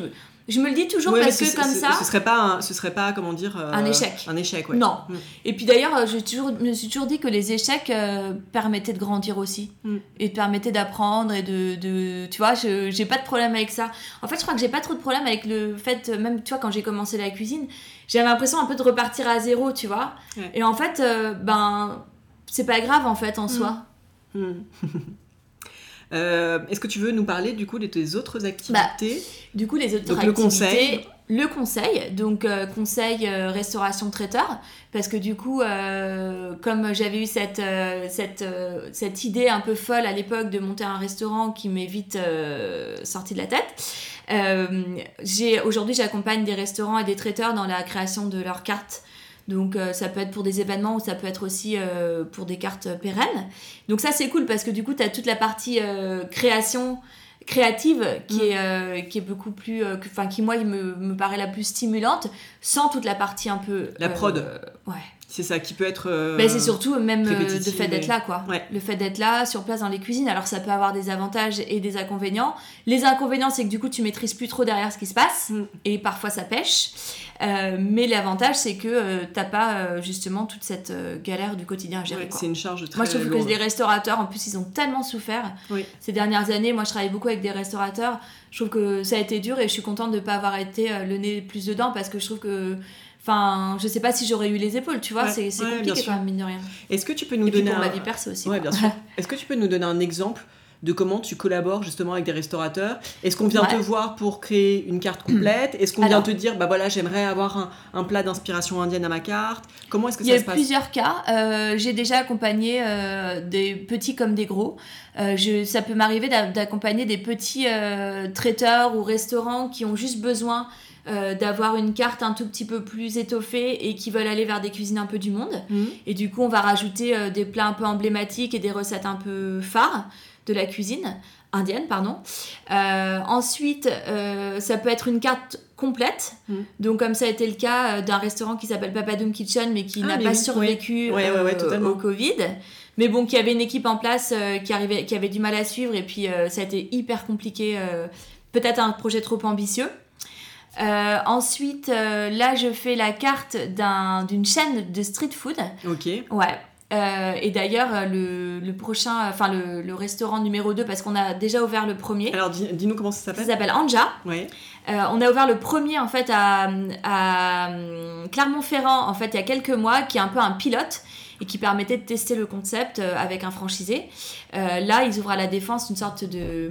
je me le dis toujours parce que comme ça. Ce serait pas, ce serait pas comment dire. un euh, échec. Un échec, ouais. Non. Mm. Et puis d'ailleurs, euh, je toujours, me suis toujours dit que les échecs euh, permettaient de grandir aussi. Mm. Et permettaient d'apprendre et de, de. Tu vois, j'ai pas de problème avec ça. En fait, je crois que j'ai pas trop de problème avec le fait, même, tu vois, quand j'ai commencé la cuisine, j'avais l'impression un peu de repartir à zéro, tu vois. Et en fait, ben, c'est pas grave en fait en mm. soi. Euh, est-ce que tu veux nous parler du coup de tes autres activités? bah, Du coup, les autres activités. Le conseil. Le conseil, donc euh, conseil euh, restauration traiteur, parce que du coup, comme j'avais eu cette, cette, cette idée un peu folle à l'époque de monter un restaurant qui m'est vite sorti de la tête, aujourd'hui j'accompagne des restaurants et des traiteurs dans la création de leurs cartes donc euh, ça peut être pour des événements ou ça peut être aussi euh, pour des cartes pérennes. Donc ça c'est cool parce que du coup tu as toute la partie euh, création créative qui, mm. est, qui est beaucoup plus enfin qui moi il me, me, paraît la plus stimulante sans toute la partie un peu la prod ouais C'est ça qui peut être. Euh, ben, c'est surtout même euh, le fait d'être là, quoi. Le fait d'être là, sur place dans les cuisines. Alors ça peut avoir des avantages et des inconvénients. Les inconvénients, c'est que du coup, tu maîtrises plus trop derrière ce qui se passe. Mm. Et parfois, ça pêche. Euh, mais l'avantage, c'est que t'as pas justement toute cette galère du quotidien à gérer. c'est une charge très Moi, je trouve que les restaurateurs, en plus, ils ont tellement souffert ces dernières années. Moi, je travaille beaucoup avec des restaurateurs. Je trouve que ça a été dur et je suis contente de ne pas avoir été le nez plus dedans parce que je trouve que Enfin, je sais pas si j'aurais eu les épaules, tu vois, c'est compliqué quand même, mine de rien. Est-ce que tu peux nous donner. pour ma vie perso aussi. Ouais, bien sûr. Est-ce que tu peux nous donner un exemple de comment tu collabores justement avec des restaurateurs? Est-ce qu'on vient te voir pour créer une carte complète? Est-ce qu'on vient te dire, bah voilà, j'aimerais avoir un, un plat d'inspiration indienne à ma carte? Comment est-ce que ça se passe? Il y a plusieurs cas. Euh, j'ai déjà accompagné euh, des petits comme des gros. Euh, je, ça peut m'arriver d'accompagner des petits traiteurs ou restaurants qui ont juste besoin euh, d'avoir une carte un tout petit peu plus étoffée et qui veulent aller vers des cuisines un peu du monde. Mhm. Et du coup, on va rajouter euh, des plats un peu emblématiques et des recettes un peu phares de la cuisine indienne, pardon. Euh, ensuite, ça peut être une carte complète. Mhm. Donc, comme ça a été le cas d'un restaurant qui s'appelle Papadoom Kitchen, mais qui ah, n'a pas survécu au Covid. Mais bon, qui avait une équipe en place qui, arrivait, qui avait du mal à suivre, et puis ça a été hyper compliqué. Peut-être un projet trop ambitieux. Euh, ensuite, euh, là, je fais la carte d'une chaîne de street food. Ok. Ouais. Euh, et d'ailleurs, le, le, prochain, enfin le, le, restaurant numéro 2, parce qu'on a déjà ouvert le premier. Alors, dis-nous comment ça s'appelle Ça s'appelle Anja. Oui. on a ouvert le premier, en fait, à, à Clermont-Ferrand, en fait, il y a quelques mois, qui est un peu un pilote et qui permettait de tester le concept avec un franchisé. là, ils ouvrent à la Défense une sorte de,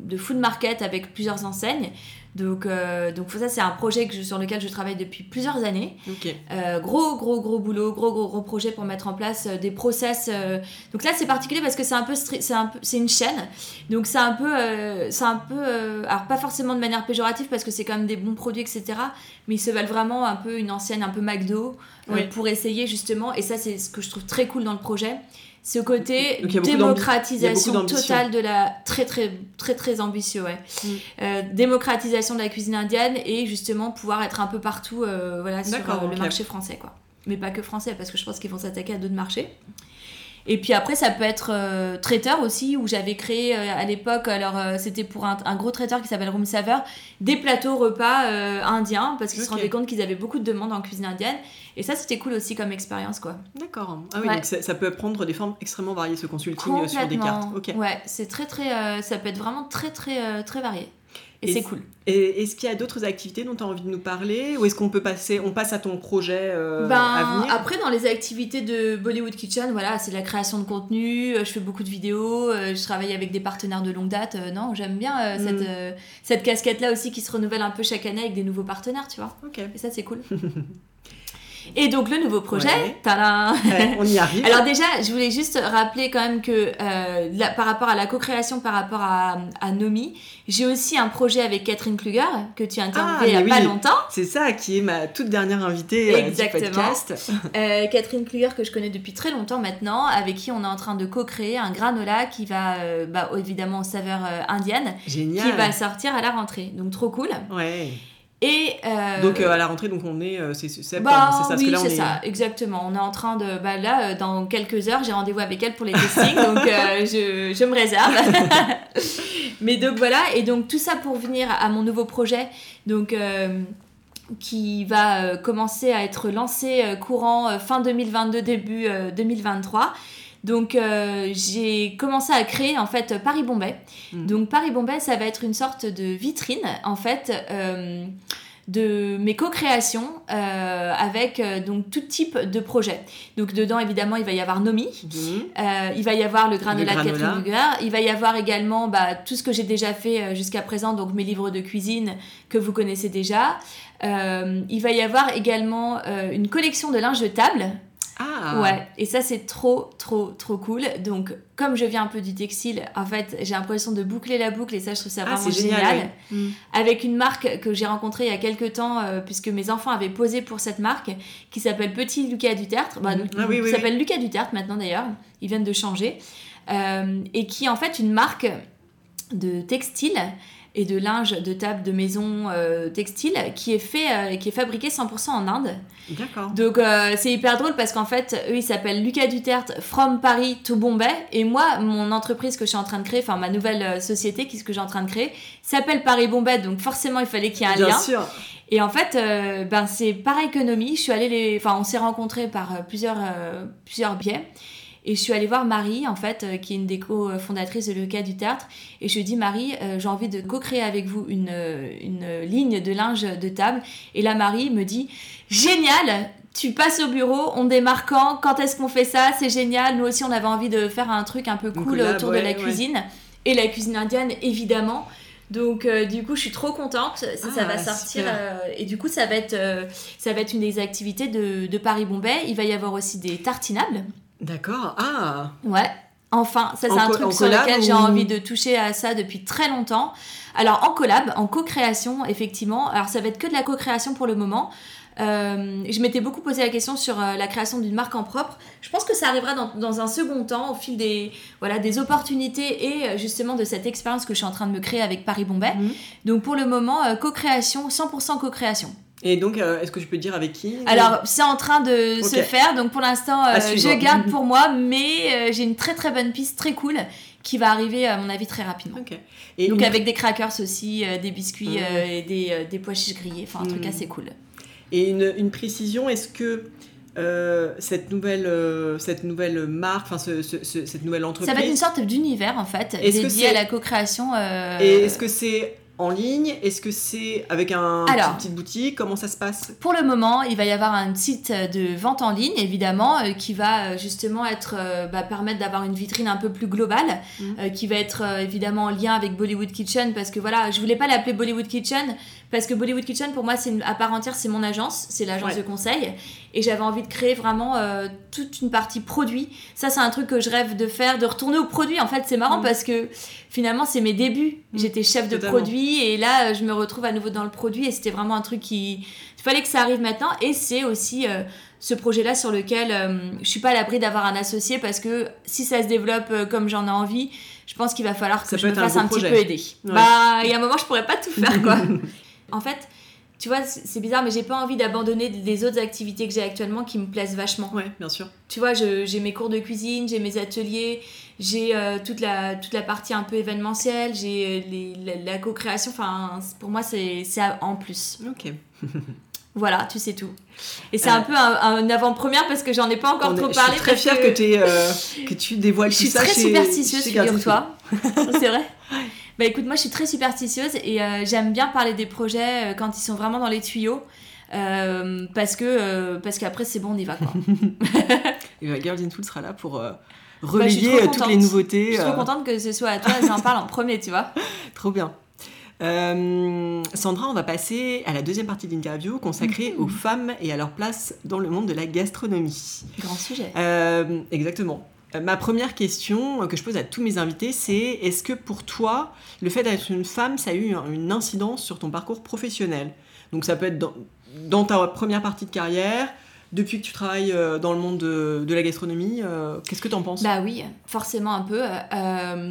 de food market avec plusieurs enseignes. Donc, euh, donc ça, c'est un projet que sur lequel je travaille depuis plusieurs années. Euh, gros, gros, gros boulot, gros, gros, gros projet pour mettre en place euh, des process. Donc là, c'est particulier parce que c'est un peu, c'est un c'est une chaîne. Donc c'est un peu, c'est un peu, alors pas forcément de manière péjorative parce que c'est quand même des bons produits, etc. Mais ils se veulent vraiment un peu une ancienne, un peu McDo pour essayer justement. Et ça, c'est ce que je trouve très cool dans le projet ce côté démocratisation totale de la très très très très ambitieux ouais. Mm. Euh, démocratisation de la cuisine indienne et justement pouvoir être un peu partout euh, voilà sur euh, le marché français quoi mais pas que français parce que je pense qu'ils vont s'attaquer à d'autres marchés et puis après, ça peut être euh, traiteur aussi, où j'avais créé euh, à l'époque, alors euh, c'était pour un, gros traiteur qui s'appelle Room Saver, des plateaux repas indiens, parce qu'ils se rendaient compte qu'ils avaient beaucoup de demandes en cuisine indienne. Et ça, c'était cool aussi comme expérience, quoi. D'accord. Ah oui, donc ça, peut prendre des formes extrêmement variées, ce consulting sur des cartes. Ok. Ouais, c'est très, très, ça peut être vraiment très, très, très varié. Et, c'est cool. Et est-ce qu'il y a d'autres activités dont tu as envie de nous parler Ou est-ce qu'on peut passer, on passe à ton projet euh, ben, à venir? Après, dans les activités de Bollywood Kitchen, voilà, c'est la création de contenu, euh, je fais beaucoup de vidéos, euh, je travaille avec des partenaires de longue date. non, j'aime bien cette, mm. cette casquette-là aussi qui se renouvelle un peu chaque année avec des nouveaux partenaires, tu vois. Ok. Et ça, c'est cool. Et donc le nouveau projet, on y arrive. Alors déjà, je voulais juste rappeler quand même que euh, par rapport à la co-création, par rapport à, Nomi, j'ai aussi un projet avec Catherine Kluger que tu as interviewé ah, il n'y a pas longtemps. C'est ça qui est ma toute dernière invitée euh, Exactement. du podcast. Euh, Catherine Kluger que je connais depuis très longtemps maintenant, avec qui on est en train de co-créer un granola qui va bah, évidemment aux saveurs indiennes, Génial. qui va sortir à la rentrée. Donc trop cool. Ouais. Et euh, donc euh, à la rentrée, donc on est, euh, c'est septembre, bah, c'est ça. Oui, c'est ça, exactement. On est en train de, bah là, dans quelques heures, j'ai rendez-vous avec elle pour les testings, donc je, je, me réserve. Mais donc voilà, et donc tout ça pour venir à mon nouveau projet, donc qui va commencer à être lancé courant fin 2022 début 2023 donc euh, j'ai commencé à créer en fait Paris Bombay. Mhm. Donc Paris Bombay, ça va être une sorte de vitrine en fait. Euh, de mes co-créations euh, avec donc tout type de projets. Donc dedans évidemment il va y avoir Nomi, mhm. il va y avoir le granola de Catherine Luger, il va y avoir également bah, tout ce que j'ai déjà fait jusqu'à présent, donc mes livres de cuisine que vous connaissez déjà. il va y avoir également une collection de linge de table ah. Ouais, et ça c'est trop, trop, trop cool. Donc, comme je viens un peu du textile, en fait, j'ai l'impression de boucler la boucle et ça, je trouve ça ah, vraiment génial. Mm. Avec une marque que j'ai rencontrée il y a quelques temps, euh, puisque mes enfants avaient posé pour cette marque, qui s'appelle Petit Lucas Duterte. Bah, mm. ah, oui, s'appelle Lucas Duterte maintenant d'ailleurs, ils viennent de changer. Euh, et qui est en fait une marque de textile et de linge de table de maison euh, textile qui est fait euh, qui est fabriqué 100% en Inde. D'accord. Donc euh, c'est hyper drôle parce qu'en fait eux ils s'appellent Lucas Duterte from Paris to Bombay et moi mon entreprise que je suis en train de créer enfin ma nouvelle société qu'est-ce que j'ai en train de créer s'appelle Paris Bombay donc forcément il fallait qu'il y ait un Bien lien. Sûr. Et en fait, ben c'est par économie. Je suis allée les, enfin, on s'est rencontrés par plusieurs, plusieurs biais. Et je suis allée voir Marie, en fait, euh, qui est une des co-fondatrices de Lucas du Théâtre. Et je lui ai dit, Marie, euh, j'ai envie de co-créer avec vous une, euh, une ligne de linge de table. Et là, Marie me dit, génial, tu passes au bureau, on démarre quand Quand est-ce qu'on fait ça C'est génial. Nous aussi, on avait envie de faire un truc un peu cool autour de la cuisine. Et la cuisine indienne, évidemment. Donc du coup, je suis trop contente. Ça, ça ah, va sortir et du coup, ça va être ça va être une des activités de, de Paris Bombay. Il va y avoir aussi des tartinables. D'accord. Ah. Ouais. Enfin, ça c'est un truc sur lequel j'ai envie de toucher à ça depuis très longtemps. Alors en collab, en co-création, effectivement. Alors ça va être que de la co-création pour le moment. Euh, je m'étais beaucoup posé la question sur euh, la création d'une marque en propre. Je pense que ça arrivera dans, dans, un second temps, au fil des, voilà, des opportunités et euh, justement de cette expérience que je suis en train de me créer avec Paris Bombay. Mhm. Donc pour le moment, co-création, 100% co-création. Et donc, euh, est-ce que je peux dire avec qui Alors, c'est en train de se faire. Donc, pour l'instant, euh, je garde pour moi, mais euh, j'ai une très très bonne piste, très cool, qui va arriver, à mon avis, très rapidement. Et donc, avec des crackers aussi, des biscuits, et des, des, pois chiches grillés, enfin, un truc hmm. assez cool. Et une, une précision, est-ce que cette, nouvelle, cette nouvelle marque, enfin ce, cette nouvelle entreprise. Ça va être une sorte d'univers en fait, dédié à la co-création. Et est-ce que c'est en ligne Est-ce que c'est avec un une petite boutique Comment ça se passe? Pour le moment, il va y avoir un site de vente en ligne, évidemment, euh, qui va euh, justement être euh, bah, permettre d'avoir une vitrine un peu plus globale, mmh. qui va être évidemment en lien avec Bollywood Kitchen, parce que voilà, je voulais pas l'appeler Bollywood Kitchen, parce que Bollywood Kitchen, pour moi, c'est à part entière, c'est mon agence, c'est l'agence de conseil. Et j'avais envie de créer vraiment euh, toute une partie produit. Ça, c'est un truc que je rêve de faire, de retourner au produit. En fait, c'est marrant mm. parce que finalement, c'est mes débuts. Mm. J'étais chef de produit et là, je me retrouve à nouveau dans le produit et c'était vraiment un truc qui. Il fallait que ça arrive maintenant. Et c'est aussi. Euh, ce projet-là sur lequel euh, je suis pas à l'abri d'avoir un associé parce que si ça se développe comme j'en ai envie, je pense qu'il va falloir que je me fasse un, petit peu aider. Bah, il y a un moment, je pourrais pas tout faire, quoi. en fait, tu vois, c'est bizarre, mais j'ai pas envie d'abandonner des autres activités que j'ai actuellement qui me plaisent vachement. Ouais, bien sûr. Tu vois, j'ai mes cours de cuisine, j'ai mes ateliers, j'ai euh, toute, la, toute la partie un peu événementielle, j'ai la, la co-création. Enfin, pour moi, c'est en plus. Ok. Voilà, tu sais tout. Et c'est un euh, peu un, avant-première parce que j'en ai pas encore trop parlé. Je suis très fière que, euh, que tu dévoiles tout ça. Je suis très superstitieuse, figure-toi. c'est vrai Bah écoute, moi je suis très superstitieuse et euh, j'aime bien parler des projets euh, quand ils sont vraiment dans les tuyaux. Euh, parce que parce qu'après c'est bon on y va quoi. et bah, Girls in Full sera là pour bah, relayer toutes les nouveautés. Je suis trop contente que ce soit à toi j'en parle en premier tu vois. trop bien. Sandra, on va passer à la deuxième partie de l'interview consacrée mhm. aux femmes et à leur place dans le monde de la gastronomie. Grand sujet. exactement. Euh, ma première question que je pose à tous mes invités, c'est est-ce que pour toi, le fait d'être une femme, ça a eu une incidence sur ton parcours professionnel? Donc ça peut être dans, ta première partie de carrière, depuis que tu travailles euh, dans le monde de, la gastronomie, euh, qu'est-ce que tu en penses? Bah oui, forcément un peu.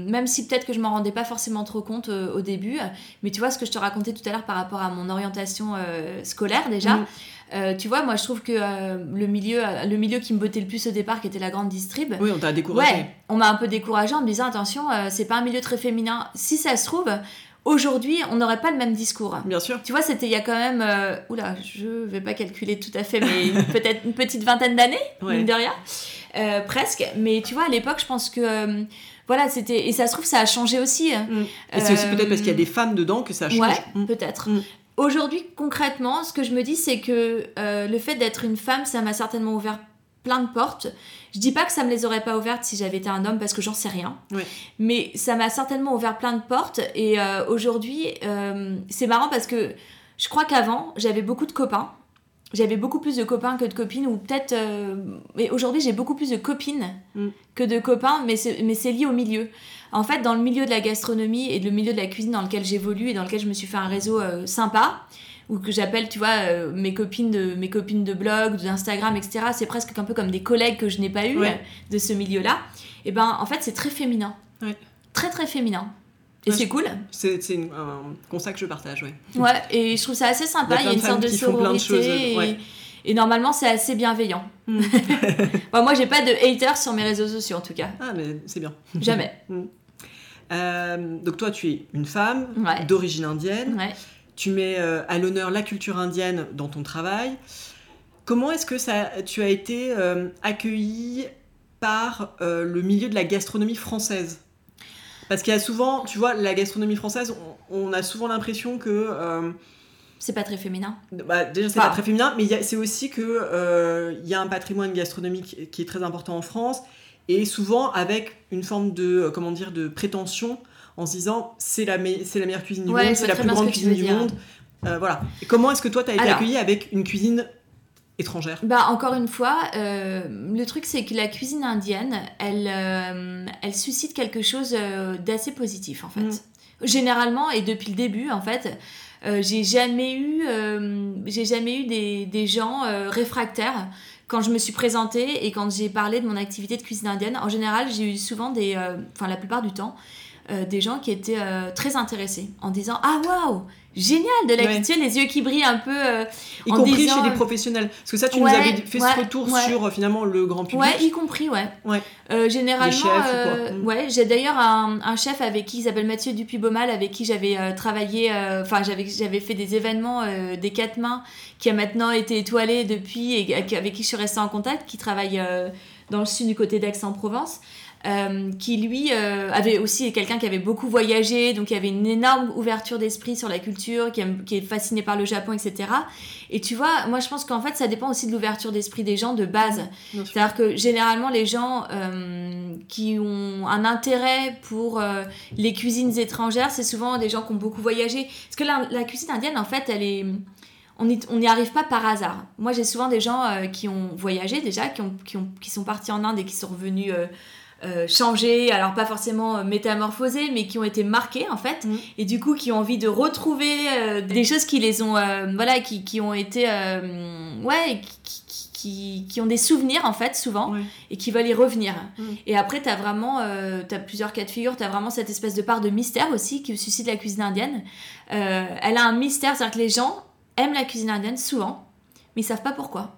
même si peut-être que je m'en rendais pas forcément trop compte au début. Mais tu vois ce que je te racontais tout à l'heure par rapport à mon orientation scolaire déjà. Mm. Euh, tu vois, moi je trouve que euh, le, milieu, le milieu qui me bottait le plus au départ, qui était la grande distrib. Oui, on t'a découragé. Ouais, on m'a un peu découragé en me disant attention, euh, c'est pas un milieu très féminin. Si ça se trouve, aujourd'hui, on n'aurait pas le même discours. Bien sûr. Tu vois, c'était il y a quand même. oula, je vais pas calculer tout à fait, mais peut-être une petite vingtaine d'années, mine de rien. presque. Mais tu vois, à l'époque, je pense que voilà, c'était et ça se trouve ça a changé aussi. Mm. Et c'est aussi peut-être parce qu'il y a des femmes dedans que ça change. Ouais, mm. peut-être. Mm. Aujourd'hui, concrètement, ce que je me dis, c'est que euh, le fait d'être une femme, ça m'a certainement ouvert plein de portes. Je dis pas que ça me les aurait pas ouvertes si j'avais été un homme parce que j'en sais rien. Mais ça m'a certainement ouvert plein de portes. Et euh, aujourd'hui, euh, c'est marrant parce que je crois qu'avant, j'avais beaucoup de copains. J'avais beaucoup plus de copains que de copines, ou peut-être. mais aujourd'hui, j'ai beaucoup plus de copines mm. que de copains, mais c'est lié au milieu. En fait, dans le milieu de la gastronomie et le milieu de la cuisine dans lequel j'évolue et dans lequel je me suis fait un réseau euh, sympa, ou que j'appelle, tu vois, euh, mes copines de mes copines de blog, d'Instagram, etc. C'est presque un peu comme des collègues que je n'ai pas eu de ce milieu-là. Et ben, en fait, c'est très féminin. Très très féminin. Et c'est cool. C'est un constat que je partage, ouais. Ouais, et je trouve ça assez sympa. Il y a, une sorte de sororité. Et, et, normalement, c'est assez bienveillant. Mm. moi, j'ai pas de haters sur mes réseaux sociaux, en tout cas. Ah, mais c'est bien. Jamais. Mm. Euh, donc, toi, tu es une femme d'origine indienne. Tu mets euh, à l'honneur la culture indienne dans ton travail. Comment est-ce que ça, tu as été euh, accueillie par le milieu de la gastronomie française? Parce qu'il y a souvent, tu vois, la gastronomie française, on, a souvent l'impression que. Euh, c'est pas très féminin. Bah, déjà, c'est pas très féminin, mais c'est aussi qu'il euh, y a un patrimoine gastronomique qui est très important en France, et souvent avec une forme de, euh, comment dire, de prétention, en se disant c'est la, meilleure cuisine du monde, c'est la plus grande cuisine du monde. voilà. Et comment est-ce que toi, tu as été accueillie avec une cuisine étrangère Bah encore une fois, euh, le truc c'est que la cuisine indienne, elle, euh, elle suscite quelque chose euh, d'assez positif en fait. Mm. Généralement et depuis le début en fait, j'ai jamais eu, j'ai jamais eu des, des gens réfractaires quand je me suis présentée et quand j'ai parlé de mon activité de cuisine indienne. En général, j'ai eu souvent des, enfin la plupart du temps, des gens qui étaient très intéressés en disant ah waouh génial de la ouais. les yeux qui brillent un peu. Euh, y compris chez les professionnels. Parce que ça, tu nous avais fait ce retour sur euh, finalement le grand public. Ouais, y compris, ouais. ouais. Euh, généralement, chefs, mm. ouais, j'ai d'ailleurs un, un, chef avec qui il s'appelle Mathieu Dupuis-Baumal, avec qui j'avais travaillé, enfin, j'avais, j'avais fait des événements des quatre mains, qui a maintenant été étoilé depuis et avec qui je suis restée en contact, qui travaille dans le sud du côté d'Aix-en-Provence. Euh, qui lui euh, avait aussi quelqu'un qui avait beaucoup voyagé, donc il y avait une énorme ouverture d'esprit sur la culture, qui, qui, est fasciné par le Japon, etc. Et tu vois, moi je pense qu'en fait ça dépend aussi de l'ouverture d'esprit des gens de base. C'est-à-dire que généralement les gens euh, qui ont un intérêt pour les cuisines étrangères, c'est souvent des gens qui ont beaucoup voyagé. Parce que la, la cuisine indienne, en fait, elle est on n'y arrive pas par hasard. Moi, j'ai souvent des gens qui ont voyagé déjà, qui, ont, qui, ont, qui, sont partis en Inde et qui sont revenus euh, changé, alors pas forcément euh, métamorphosés, mais qui ont été marqués en fait, mm. et du coup qui ont envie de retrouver euh, des choses qui les ont, voilà, qui, qui, ont été, ouais, qui, qui, qui, ont des souvenirs en fait souvent, et qui veulent y revenir. Mm. Et après, tu as vraiment, tu as plusieurs cas de figure, tu as vraiment cette espèce de part de mystère aussi qui suscite la cuisine indienne. elle a un mystère, c'est-à-dire que les gens aiment la cuisine indienne souvent, mais ils savent pas pourquoi.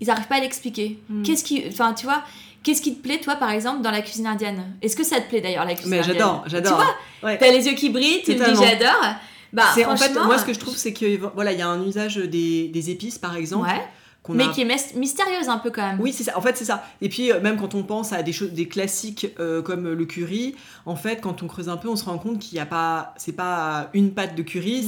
Ils n'arrivent pas à l'expliquer. Mm. Qu'est-ce qui, enfin, tu vois, Qu'est-ce qui te plaît, toi, par exemple, dans la cuisine indienne? Est-ce que ça te plaît d'ailleurs, la cuisine Mais j'adore, j'adore. Tu vois, t'as les yeux qui brillent, tu me dis j'adore. Bah, en fait, moi, ce que je trouve, c'est que voilà, il y a un usage des, des épices, par exemple. Ouais. Mais qui est mystérieuse un peu quand même. Oui, c'est ça. En fait, c'est ça. Et puis, euh, même quand on pense à des choses, des classiques euh, comme le curry, en fait, quand on creuse un peu, on se rend compte qu'il n'y a pas, c'est pas une pâte de curry,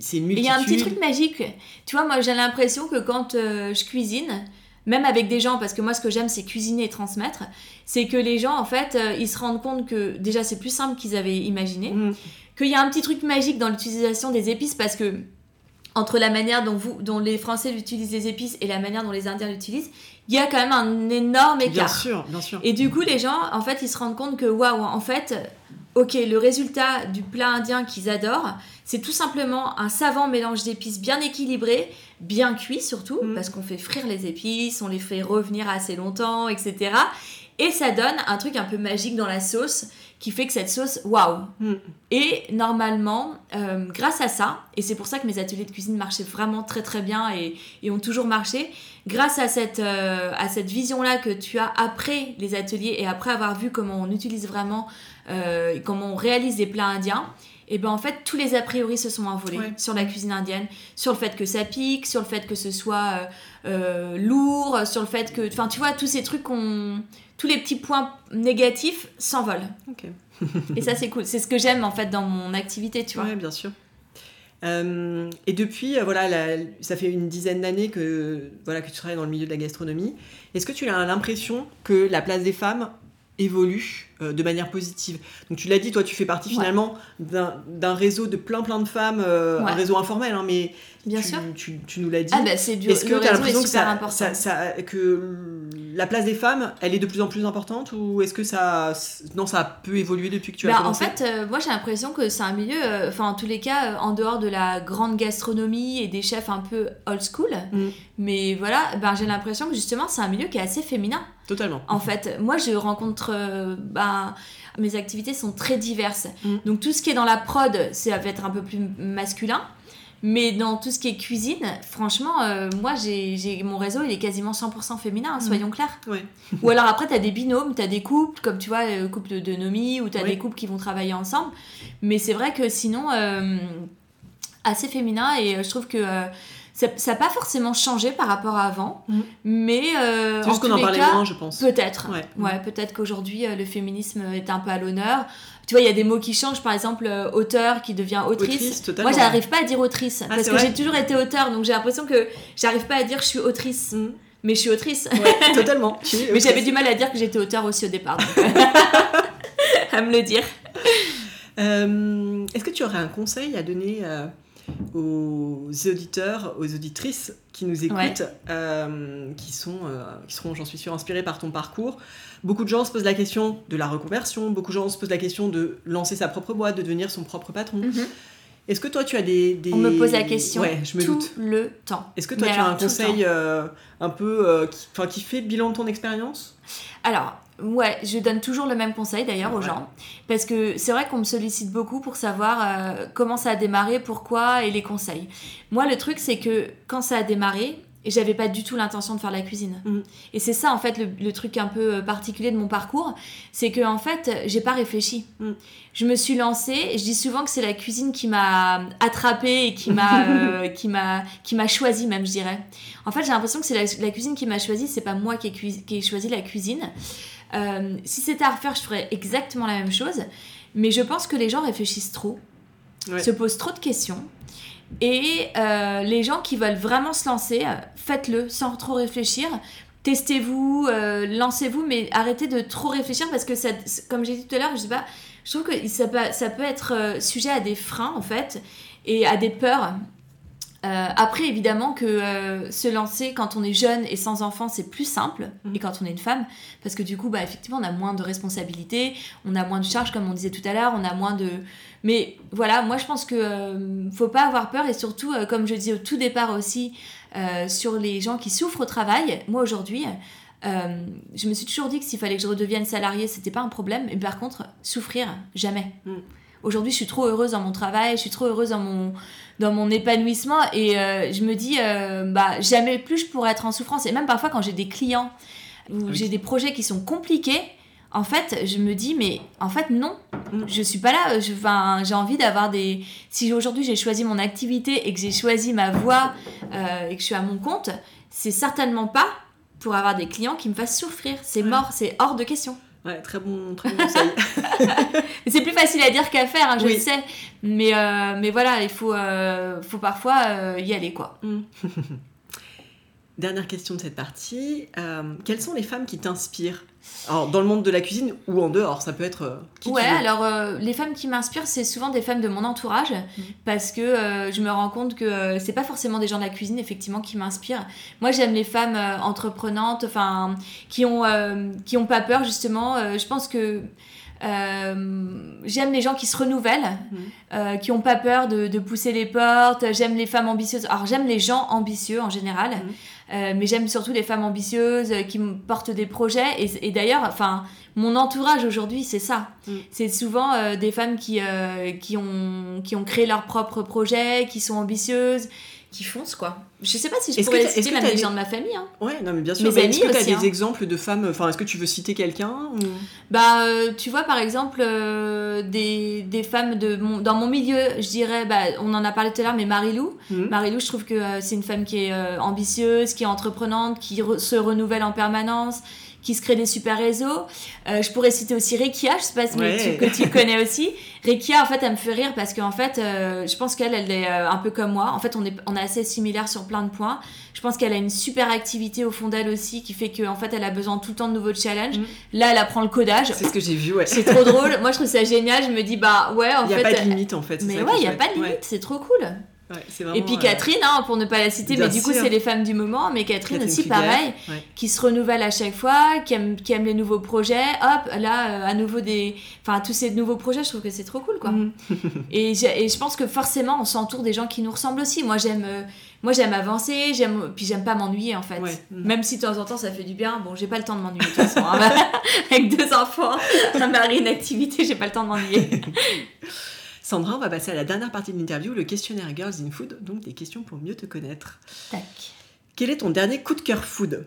c'est une multitude. Il y a un petit truc magique. Tu vois, moi, j'ai l'impression que quand euh, je cuisine, même avec des gens, parce que moi ce que j'aime c'est cuisiner et transmettre, c'est que les gens en fait euh, ils se rendent compte que déjà c'est plus simple qu'ils avaient imaginé, mm. qu'il y a un petit truc magique dans l'utilisation des épices parce que entre la manière dont, vous, dont les Français utilisent les épices et la manière dont les Indiens l'utilisent, il y a quand même un énorme écart. Bien sûr, bien sûr. Et du coup les gens en fait ils se rendent compte que waouh en fait ok le résultat du plat indien qu'ils adorent c'est tout simplement un savant mélange d'épices bien équilibré, bien cuit surtout, mm. parce qu'on fait frire les épices, on les fait revenir assez longtemps, etc. Et ça donne un truc un peu magique dans la sauce qui fait que cette sauce, waouh mm. Et normalement, euh, grâce à ça, et c'est pour ça que mes ateliers de cuisine marchaient vraiment très très bien et, ont toujours marché, grâce à cette, euh, à cette vision-là que tu as après les ateliers et après avoir vu comment on utilise vraiment, euh, comment on réalise des plats indiens, et ben en fait tous les a priori se sont envolés sur la cuisine indienne, sur le fait que ça pique, sur le fait que ce soit euh, euh, lourd, sur le fait que, enfin tu vois tous ces trucs qu'on, tous les petits points négatifs s'envolent. et ça c'est cool, c'est ce que j'aime en fait dans mon activité, tu vois. Oui, bien sûr. Euh, et depuis, voilà, ça fait une dizaine d'années que, voilà, que tu travailles dans le milieu de la gastronomie. Est-ce que tu as l'impression que la place des femmes évolue? Euh, de manière positive. Donc tu l'as dit, toi tu fais partie finalement d'un réseau de plein plein de femmes, euh, un réseau informel, hein, mais Bien tu, sûr. Tu, tu, nous l'as dit. Ah bah c'est Est-ce que tu as l'impression que, ça, ça, que la place des femmes, elle est de plus en plus importante ou est-ce que ça, non, ça a peu évolué depuis que tu as bah, commencé En fait, euh, moi j'ai l'impression que c'est un milieu, enfin en tous les cas, en dehors de la grande gastronomie et des chefs un peu old school, mm. mais voilà, ben, j'ai l'impression que justement c'est un milieu qui est assez féminin. Totalement. En fait, moi, je rencontre. Euh, mes activités sont très diverses. Mm. Donc, tout ce qui est dans la prod, ça va être un peu plus masculin. Mais dans tout ce qui est cuisine, franchement, euh, moi, j'ai mon réseau, il est quasiment 100% féminin, hein, soyons mm. clairs. Ou alors après, tu as des binômes, tu as des couples, comme tu vois, euh, couple de, de Nomi, ou tu as des couples qui vont travailler ensemble. Mais c'est vrai que sinon, euh, assez féminin, et je trouve que ça n'a pas forcément changé par rapport à avant, mm. mais euh, juste qu'on en parlait moins, je pense. Peut-être. Ouais. peut-être qu'aujourd'hui le féminisme est un peu à l'honneur tu vois, il y a des mots qui changent, par exemple, euh, auteur qui devient autrice. autrice Moi, j'arrive pas à dire autrice ah, parce que j'ai toujours été auteur, donc j'ai l'impression que j'arrive pas à dire je suis autrice. Mm. Mais je suis autrice. Ouais, totalement. mais j'avais du mal à dire que j'étais auteur aussi au départ. Euh, à me le dire. Euh, est-ce que tu aurais un conseil à donner aux auditeurs, aux auditrices qui nous écoutent, euh, qui, sont, euh, qui seront, j'en suis sûre, inspirés par ton parcours. Beaucoup de gens se posent la question de la reconversion, beaucoup de gens se posent la question de lancer sa propre boîte, de devenir son propre patron. Mhm. Est-ce que toi tu as des, des, On me pose la question je me tout le temps. Est-ce que toi tu as un conseil euh, un peu qui, qui fait bilan de ton expérience? Alors, Ouais, je donne toujours le même conseil d'ailleurs aux gens. Parce que c'est vrai qu'on me sollicite beaucoup pour savoir euh, comment ça a démarré, pourquoi et les conseils. Moi, le truc, c'est que quand ça a démarré, j'avais pas du tout l'intention de faire la cuisine. Mm. Et c'est ça, en fait, le, truc un peu euh, particulier de mon parcours. C'est que, en fait, j'ai pas réfléchi. Mm. Je me suis lancée. Je dis souvent que c'est la cuisine qui m'a attrapée et qui m'a euh, qui m'a qui m'a choisi même, je dirais. En fait, j'ai l'impression que c'est la, cuisine qui m'a choisi. C'est pas moi qui ai, qui ai choisi la cuisine. Euh, si c'était à refaire, je ferais exactement la même chose. Mais je pense que les gens réfléchissent trop, se posent trop de questions. Et euh, les gens qui veulent vraiment se lancer, euh, faites-le sans trop réfléchir. Testez-vous, lancez-vous, mais arrêtez de trop réfléchir parce que, ça, comme j'ai dit tout à l'heure, je sais pas, je trouve que ça peut, ça peut être sujet à des freins en fait et à des peurs. Euh, après, évidemment que euh, se lancer quand on est jeune et sans enfant, c'est plus simple, mm. et quand on est une femme, parce que du coup, bah, effectivement, on a moins de responsabilités, on a moins de charges, comme on disait tout à l'heure, on a moins de... Mais voilà, moi je pense que euh, faut pas avoir peur, et surtout, comme je dis au tout départ aussi, sur les gens qui souffrent au travail, moi aujourd'hui, je me suis toujours dit que s'il fallait que je redevienne salariée, c'était pas un problème, mais par contre, souffrir, jamais. Mm. Aujourd'hui, je suis trop heureuse dans mon travail, je suis trop heureuse dans mon, dans mon épanouissement et euh, je me dis, euh, bah, jamais plus je pourrais être en souffrance. Et même parfois, quand j'ai des clients ou ah j'ai des projets qui sont compliqués, en fait, je me dis, mais en fait, non, mm. je suis pas là. J'ai envie d'avoir des. Si aujourd'hui j'ai choisi mon activité et que j'ai choisi ma voie euh, et que je suis à mon compte, c'est certainement pas pour avoir des clients qui me fassent souffrir. C'est mort, c'est hors de question. Ouais, très bon, très bon conseil. c'est plus facile à dire qu'à faire, hein, je le sais. Mais, euh, mais voilà, il faut, euh, faut parfois euh, y aller, quoi. Mm. Dernière question de cette partie. quelles sont les femmes qui t'inspirent? Alors, dans le monde de la cuisine ou en dehors, ça peut être euh, qui Ouais, alors euh, les femmes qui m'inspirent, c'est souvent des femmes de mon entourage mhm. parce que euh, je me rends compte que c'est pas forcément des gens de la cuisine effectivement qui m'inspirent. Moi, j'aime les femmes entreprenantes, enfin qui ont qui ont pas peur justement. je pense que j'aime les gens qui se renouvellent, mhm. qui ont pas peur de, de pousser les portes. J'aime les femmes ambitieuses. Alors j'aime les gens ambitieux en général. Mhm. Euh, mais j'aime surtout les femmes ambitieuses euh, qui portent des projets. Et, d'ailleurs, enfin, mon entourage aujourd'hui, c'est ça. Mm. C'est souvent euh, des femmes qui, qui, ont, qui ont créé leurs propres projets, qui sont ambitieuses, qui foncent, quoi. Je sais pas si je pourrais citer même gens de ma famille. Hein. Ouais, non, mais bien sûr. Est-ce que tu as des hein. exemples de femmes Enfin, est-ce que tu veux citer quelqu'un Bah, euh, tu vois, par exemple, euh, des, des, femmes de mon, dans mon milieu, je dirais, bah, on en a parlé tout à l'heure, mais Marilou. Mhm. Marilou, je trouve que euh, c'est une femme qui est ambitieuse, qui est entreprenante, qui se renouvelle en permanence qui se crée des super réseaux. Euh, je pourrais citer aussi Rekia, je sais pas si tu, que tu connais aussi. Rekia, en fait, elle me fait rire parce qu'en fait, euh, je pense qu'elle, elle est euh, un peu comme moi. En fait, on est, on est assez similaires sur plein de points. Je pense qu'elle a une super activité au fond d'elle aussi qui fait qu'en en fait, elle a besoin tout le temps de nouveaux challenges. Mm. Là, elle apprend le codage. C'est ce que j'ai vu, ouais. C'est trop drôle. Moi, je trouve ça génial. Je me dis, bah ouais, en fait. Il n'y a pas de limite, en fait. Mais ouais, il n'y a pas de limite. C'est trop cool. Et puis Catherine, hein, pour ne pas la citer, mais du coup c'est les femmes du moment, mais Catherine, aussi pareil, qui se renouvelle à chaque fois, qui aime, qui aime les nouveaux projets, hop, là à nouveau des... Enfin tous ces nouveaux projets, je trouve que c'est trop cool quoi. Mm. et, et, je pense que forcément on s'entoure des gens qui nous ressemblent aussi. Moi j'aime moi j'aime avancer, j'aime puis j'aime pas m'ennuyer en fait. Même si de temps en temps ça fait du bien. Bon, j'ai pas le temps de m'ennuyer de toute façon. Hein. Avec deux enfants, un mari, une activité, j'ai pas le temps de m'ennuyer. Sandra, on va passer à la dernière partie de l'interview, le questionnaire Girls in Food, donc des questions pour mieux te connaître. Tac. Quel est ton dernier coup de cœur food?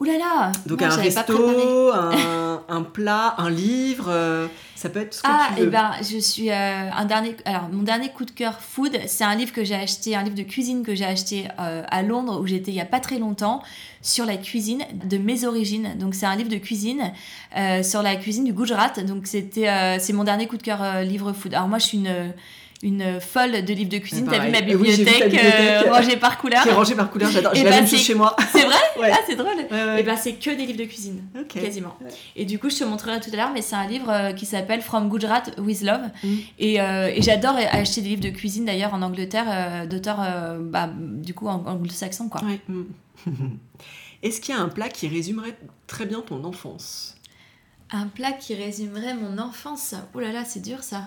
Ouh là là Donc un resto, un, un, plat, un livre, euh, ça peut être ce que ah, tu veux. Ah, et ben, je suis euh, un dernier. Alors, mon dernier coup de cœur food, c'est un livre que j'ai acheté, un livre de cuisine que j'ai acheté euh, à Londres où j'étais il y a pas très longtemps sur la cuisine de mes origines. Donc, c'est un livre de cuisine sur la cuisine du Gujarat. Donc, c'était, c'est mon dernier coup de cœur livre food. Alors, moi, je suis une une folle de livres de cuisine. T'as vu ma bibliothèque, euh, rangée par couleur Qui est rangée par couleur, j'adore. Je l'ai bah, même chez moi. C'est vrai Ah, c'est drôle. Et ben c'est que des livres de cuisine, quasiment. Et du coup, je te montrerai tout à l'heure, mais c'est un livre euh, qui s'appelle From Gujarat with Love. Mm. Et, euh, et j'adore acheter des livres de cuisine d'ailleurs en Angleterre, d'auteurs, bah, du coup, anglo-saxons. quoi. Mm. Est-ce qu'il y a un plat qui résumerait très bien ton enfance? Un plat qui résumerait mon enfance? Oh là là, c'est dur ça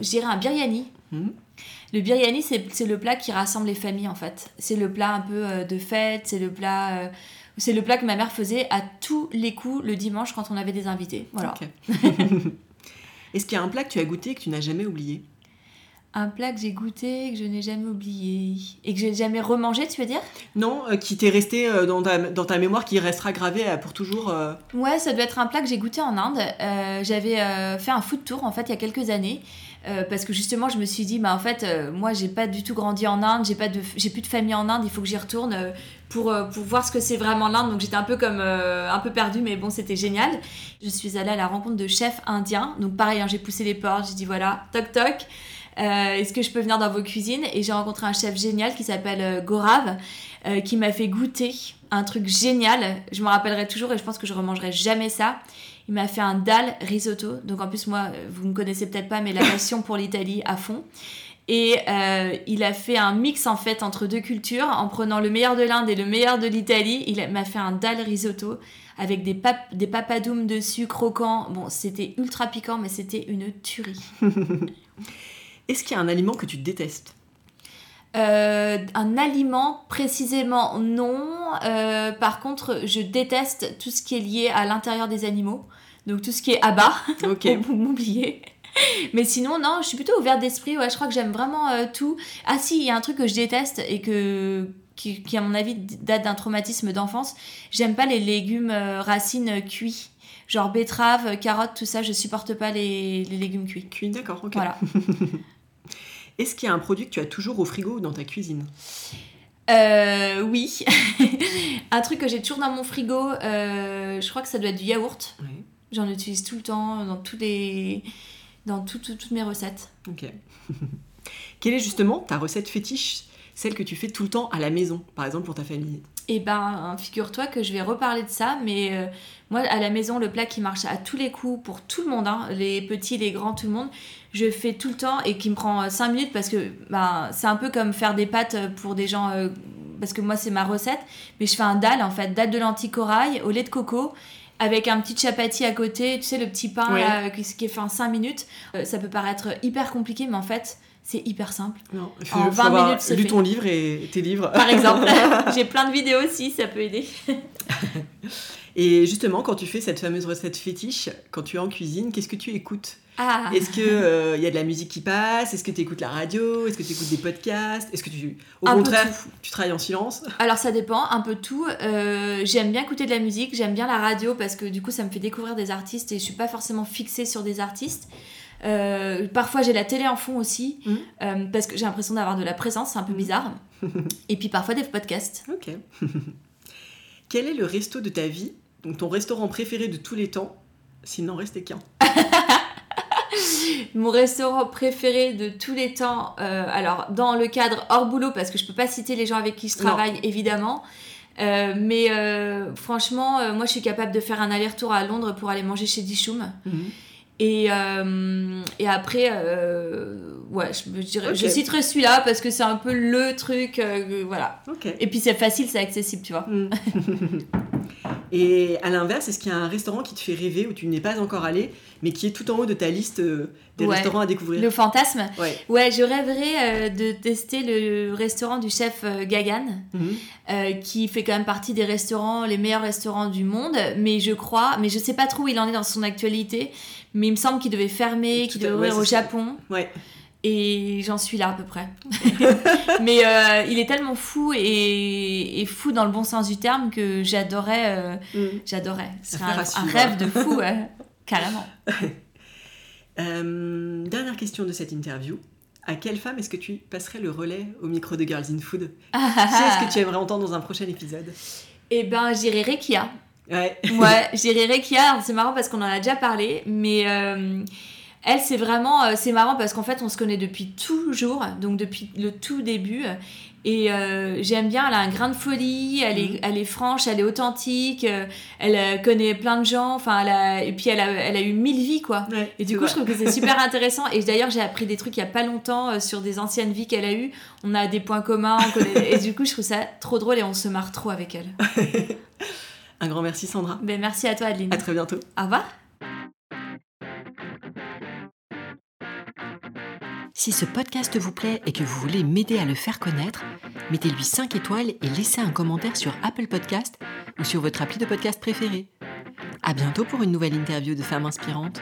je dirais un biryani. Hmm. Le biryani, c'est le plat qui rassemble les familles en fait. C'est le plat un peu euh, de fête, c'est le plat. Euh, c'est le plat que ma mère faisait à tous les coups le dimanche quand on avait des invités. Voilà. Est-ce qu'il y a un plat que tu as goûté et que tu n'as jamais oublié? Un plat que j'ai goûté, que je n'ai jamais oublié et que j'ai jamais remangé, tu veux dire? Non, euh, qui t'est resté dans, ta, dans, ta, mémoire, qui restera gravé pour toujours. Ouais, ça doit être un plat que j'ai goûté en Inde. J'avais fait un food tour en fait il y a quelques années euh, parce que justement, je me suis dit, bah, en fait, euh, moi, j'ai pas du tout grandi en Inde, j'ai, pas de, j'ai plus de famille en Inde, il faut que j'y retourne euh, pour, pour voir ce que c'est vraiment l'Inde. Donc j'étais un peu comme un peu perdue, mais bon, c'était génial. Je suis allée à la rencontre de chefs indiens. Donc pareil, hein, j'ai poussé les portes, j'ai dit, voilà, toc toc. est-ce que je peux venir dans vos cuisines? Et j'ai rencontré un chef génial qui s'appelle Gorav, qui m'a fait goûter un truc génial. Je me rappellerai toujours et je pense que je remangerai jamais ça. Il m'a fait un dal risotto. Donc en plus, moi, vous ne connaissez peut-être pas, mais la passion pour l'Italie à fond. Et euh, il a fait un mix en fait entre deux cultures en prenant le meilleur de l'Inde et le meilleur de l'Italie. Il m'a fait un dal risotto avec des, pap des dessus croquants. Bon, c'était ultra piquant, mais c'était une tuerie. Est-ce qu'il y a un aliment que tu détestes? Euh, un aliment, précisément non. Euh, par contre, je déteste tout ce qui est lié à l'intérieur des animaux. Donc tout ce qui est abat, ok, vous m'oubliez. Mais sinon, non, je suis plutôt ouverte d'esprit. Ouais, je crois que j'aime vraiment euh, tout. Ah si, il y a un truc que je déteste et que qui, à mon avis date d'un traumatisme d'enfance. J'aime pas les légumes racines cuits. Genre betterave, carottes, tout ça, je supporte pas les, les légumes cuits. Cuits, d'accord, ok. Voilà. Est-ce qu'il y a un produit que tu as toujours au frigo ou dans ta cuisine? Euh, oui. un truc que j'ai toujours dans mon frigo, euh, je crois que ça doit être du yaourt. J'en utilise tout le temps dans, tous les... dans toutes mes recettes. Ok. Quelle est justement ta recette fétiche, celle que tu fais tout le temps à la maison, par exemple pour ta famille? Eh ben, figure-toi que je vais reparler de ça, mais euh, moi, à la maison, le plat qui marche à tous les coups pour tout le monde, hein, les petits, les grands, tout le monde, je fais tout le temps et qui me prend 5 minutes parce que ben, c'est un peu comme faire des pâtes pour des gens. Euh, parce que moi, c'est ma recette. Mais je fais un dalle, en fait, dalle de lentilles corail au lait de coco avec un petit chapati à côté, tu sais, le petit pain qui, est fait en 5 minutes. Euh, ça peut paraître hyper compliqué, mais en fait, c'est hyper simple. Non, faut, en 20 minutes, c'est lu ton livre et tes livres. Par exemple. J'ai plein de vidéos aussi, ça peut aider. et justement, quand tu fais cette fameuse recette fétiche, quand tu es en cuisine, qu'est-ce que tu écoutes? Ah. Est-ce qu'il euh, y a de la musique qui passe? Est-ce que tu écoutes la radio? Est-ce que tu écoutes des podcasts? Est-ce que tu, au contraire, tu travailles en silence? Alors ça dépend, un peu tout. Euh, j'aime bien écouter de la musique, j'aime bien la radio parce que du coup ça me fait découvrir des artistes et je suis pas forcément fixée sur des artistes. Euh, parfois j'ai la télé en fond aussi mmh. parce que j'ai l'impression d'avoir de la présence, c'est un peu mmh. bizarre. et puis parfois des podcasts. Ok. Quel est le resto de ta vie, donc ton restaurant préféré de tous les temps, s'il n'en restait qu'un? Mon restaurant préféré de tous les temps, euh, alors dans le cadre hors boulot, parce que je peux pas citer les gens avec qui je travaille, évidemment. Euh, mais euh, franchement, moi je suis capable de faire un aller-retour à Londres pour aller manger chez Dishoom. Mhm. Et, et après, ouais, je, dirais, je citerai celui-là parce que c'est un peu le truc, voilà. Et puis c'est facile, c'est accessible, tu vois. Mm. Et à l'inverse, est-ce qu'il y a un restaurant qui te fait rêver où tu n'es pas encore allé, mais qui est tout en haut de ta liste euh, des restaurants à découvrir? Le fantasme? Ouais, ouais je rêverais euh, de tester le restaurant du chef euh, Gagan, mhm. qui fait quand même partie des restaurants, les meilleurs restaurants du monde. Mais je crois, mais je sais pas trop où il en est dans son actualité, mais il me semble qu'il devait fermer, qu'il devait ouvrir au Japon. Ouais. Et j'en suis là à peu près. Mais euh, il est tellement fou et, fou dans le bon sens du terme que j'adorais. Euh, mm. J'adorais. C'est un, rêve de fou, carrément. Euh, dernière question de cette interview. À quelle femme est-ce que tu passerais le relais au micro de Girls in Food? Qui est-ce que tu aimerais entendre dans un prochain épisode Eh ben, j'irai Rekia. Ouais. ouais, j'irai Rekia. C'est marrant parce qu'on en a déjà parlé, mais elle, c'est vraiment, euh, c'est marrant parce qu'en fait, on se connaît depuis toujours, donc depuis le tout début. Et euh, j'aime bien, elle a un grain de folie, elle est, mhm. elle est franche, elle est authentique, euh, elle connaît plein de gens, enfin, elle a, et puis elle a, elle a eu mille vies, quoi. et du coup, je trouve que c'est super intéressant. Et d'ailleurs, j'ai appris des trucs il y a pas longtemps sur des anciennes vies qu'elle a eues. On a des points communs, et du coup, je trouve ça trop drôle et on se marre trop avec elle. un grand merci, Sandra. Ben, merci à toi, Adeline. À très bientôt. Au revoir. Si ce podcast vous plaît et que vous voulez m'aider à le faire connaître, mettez-lui 5 étoiles et laissez un commentaire sur Apple Podcast ou sur votre appli de podcast préféré. À bientôt pour une nouvelle interview de femmes inspirantes.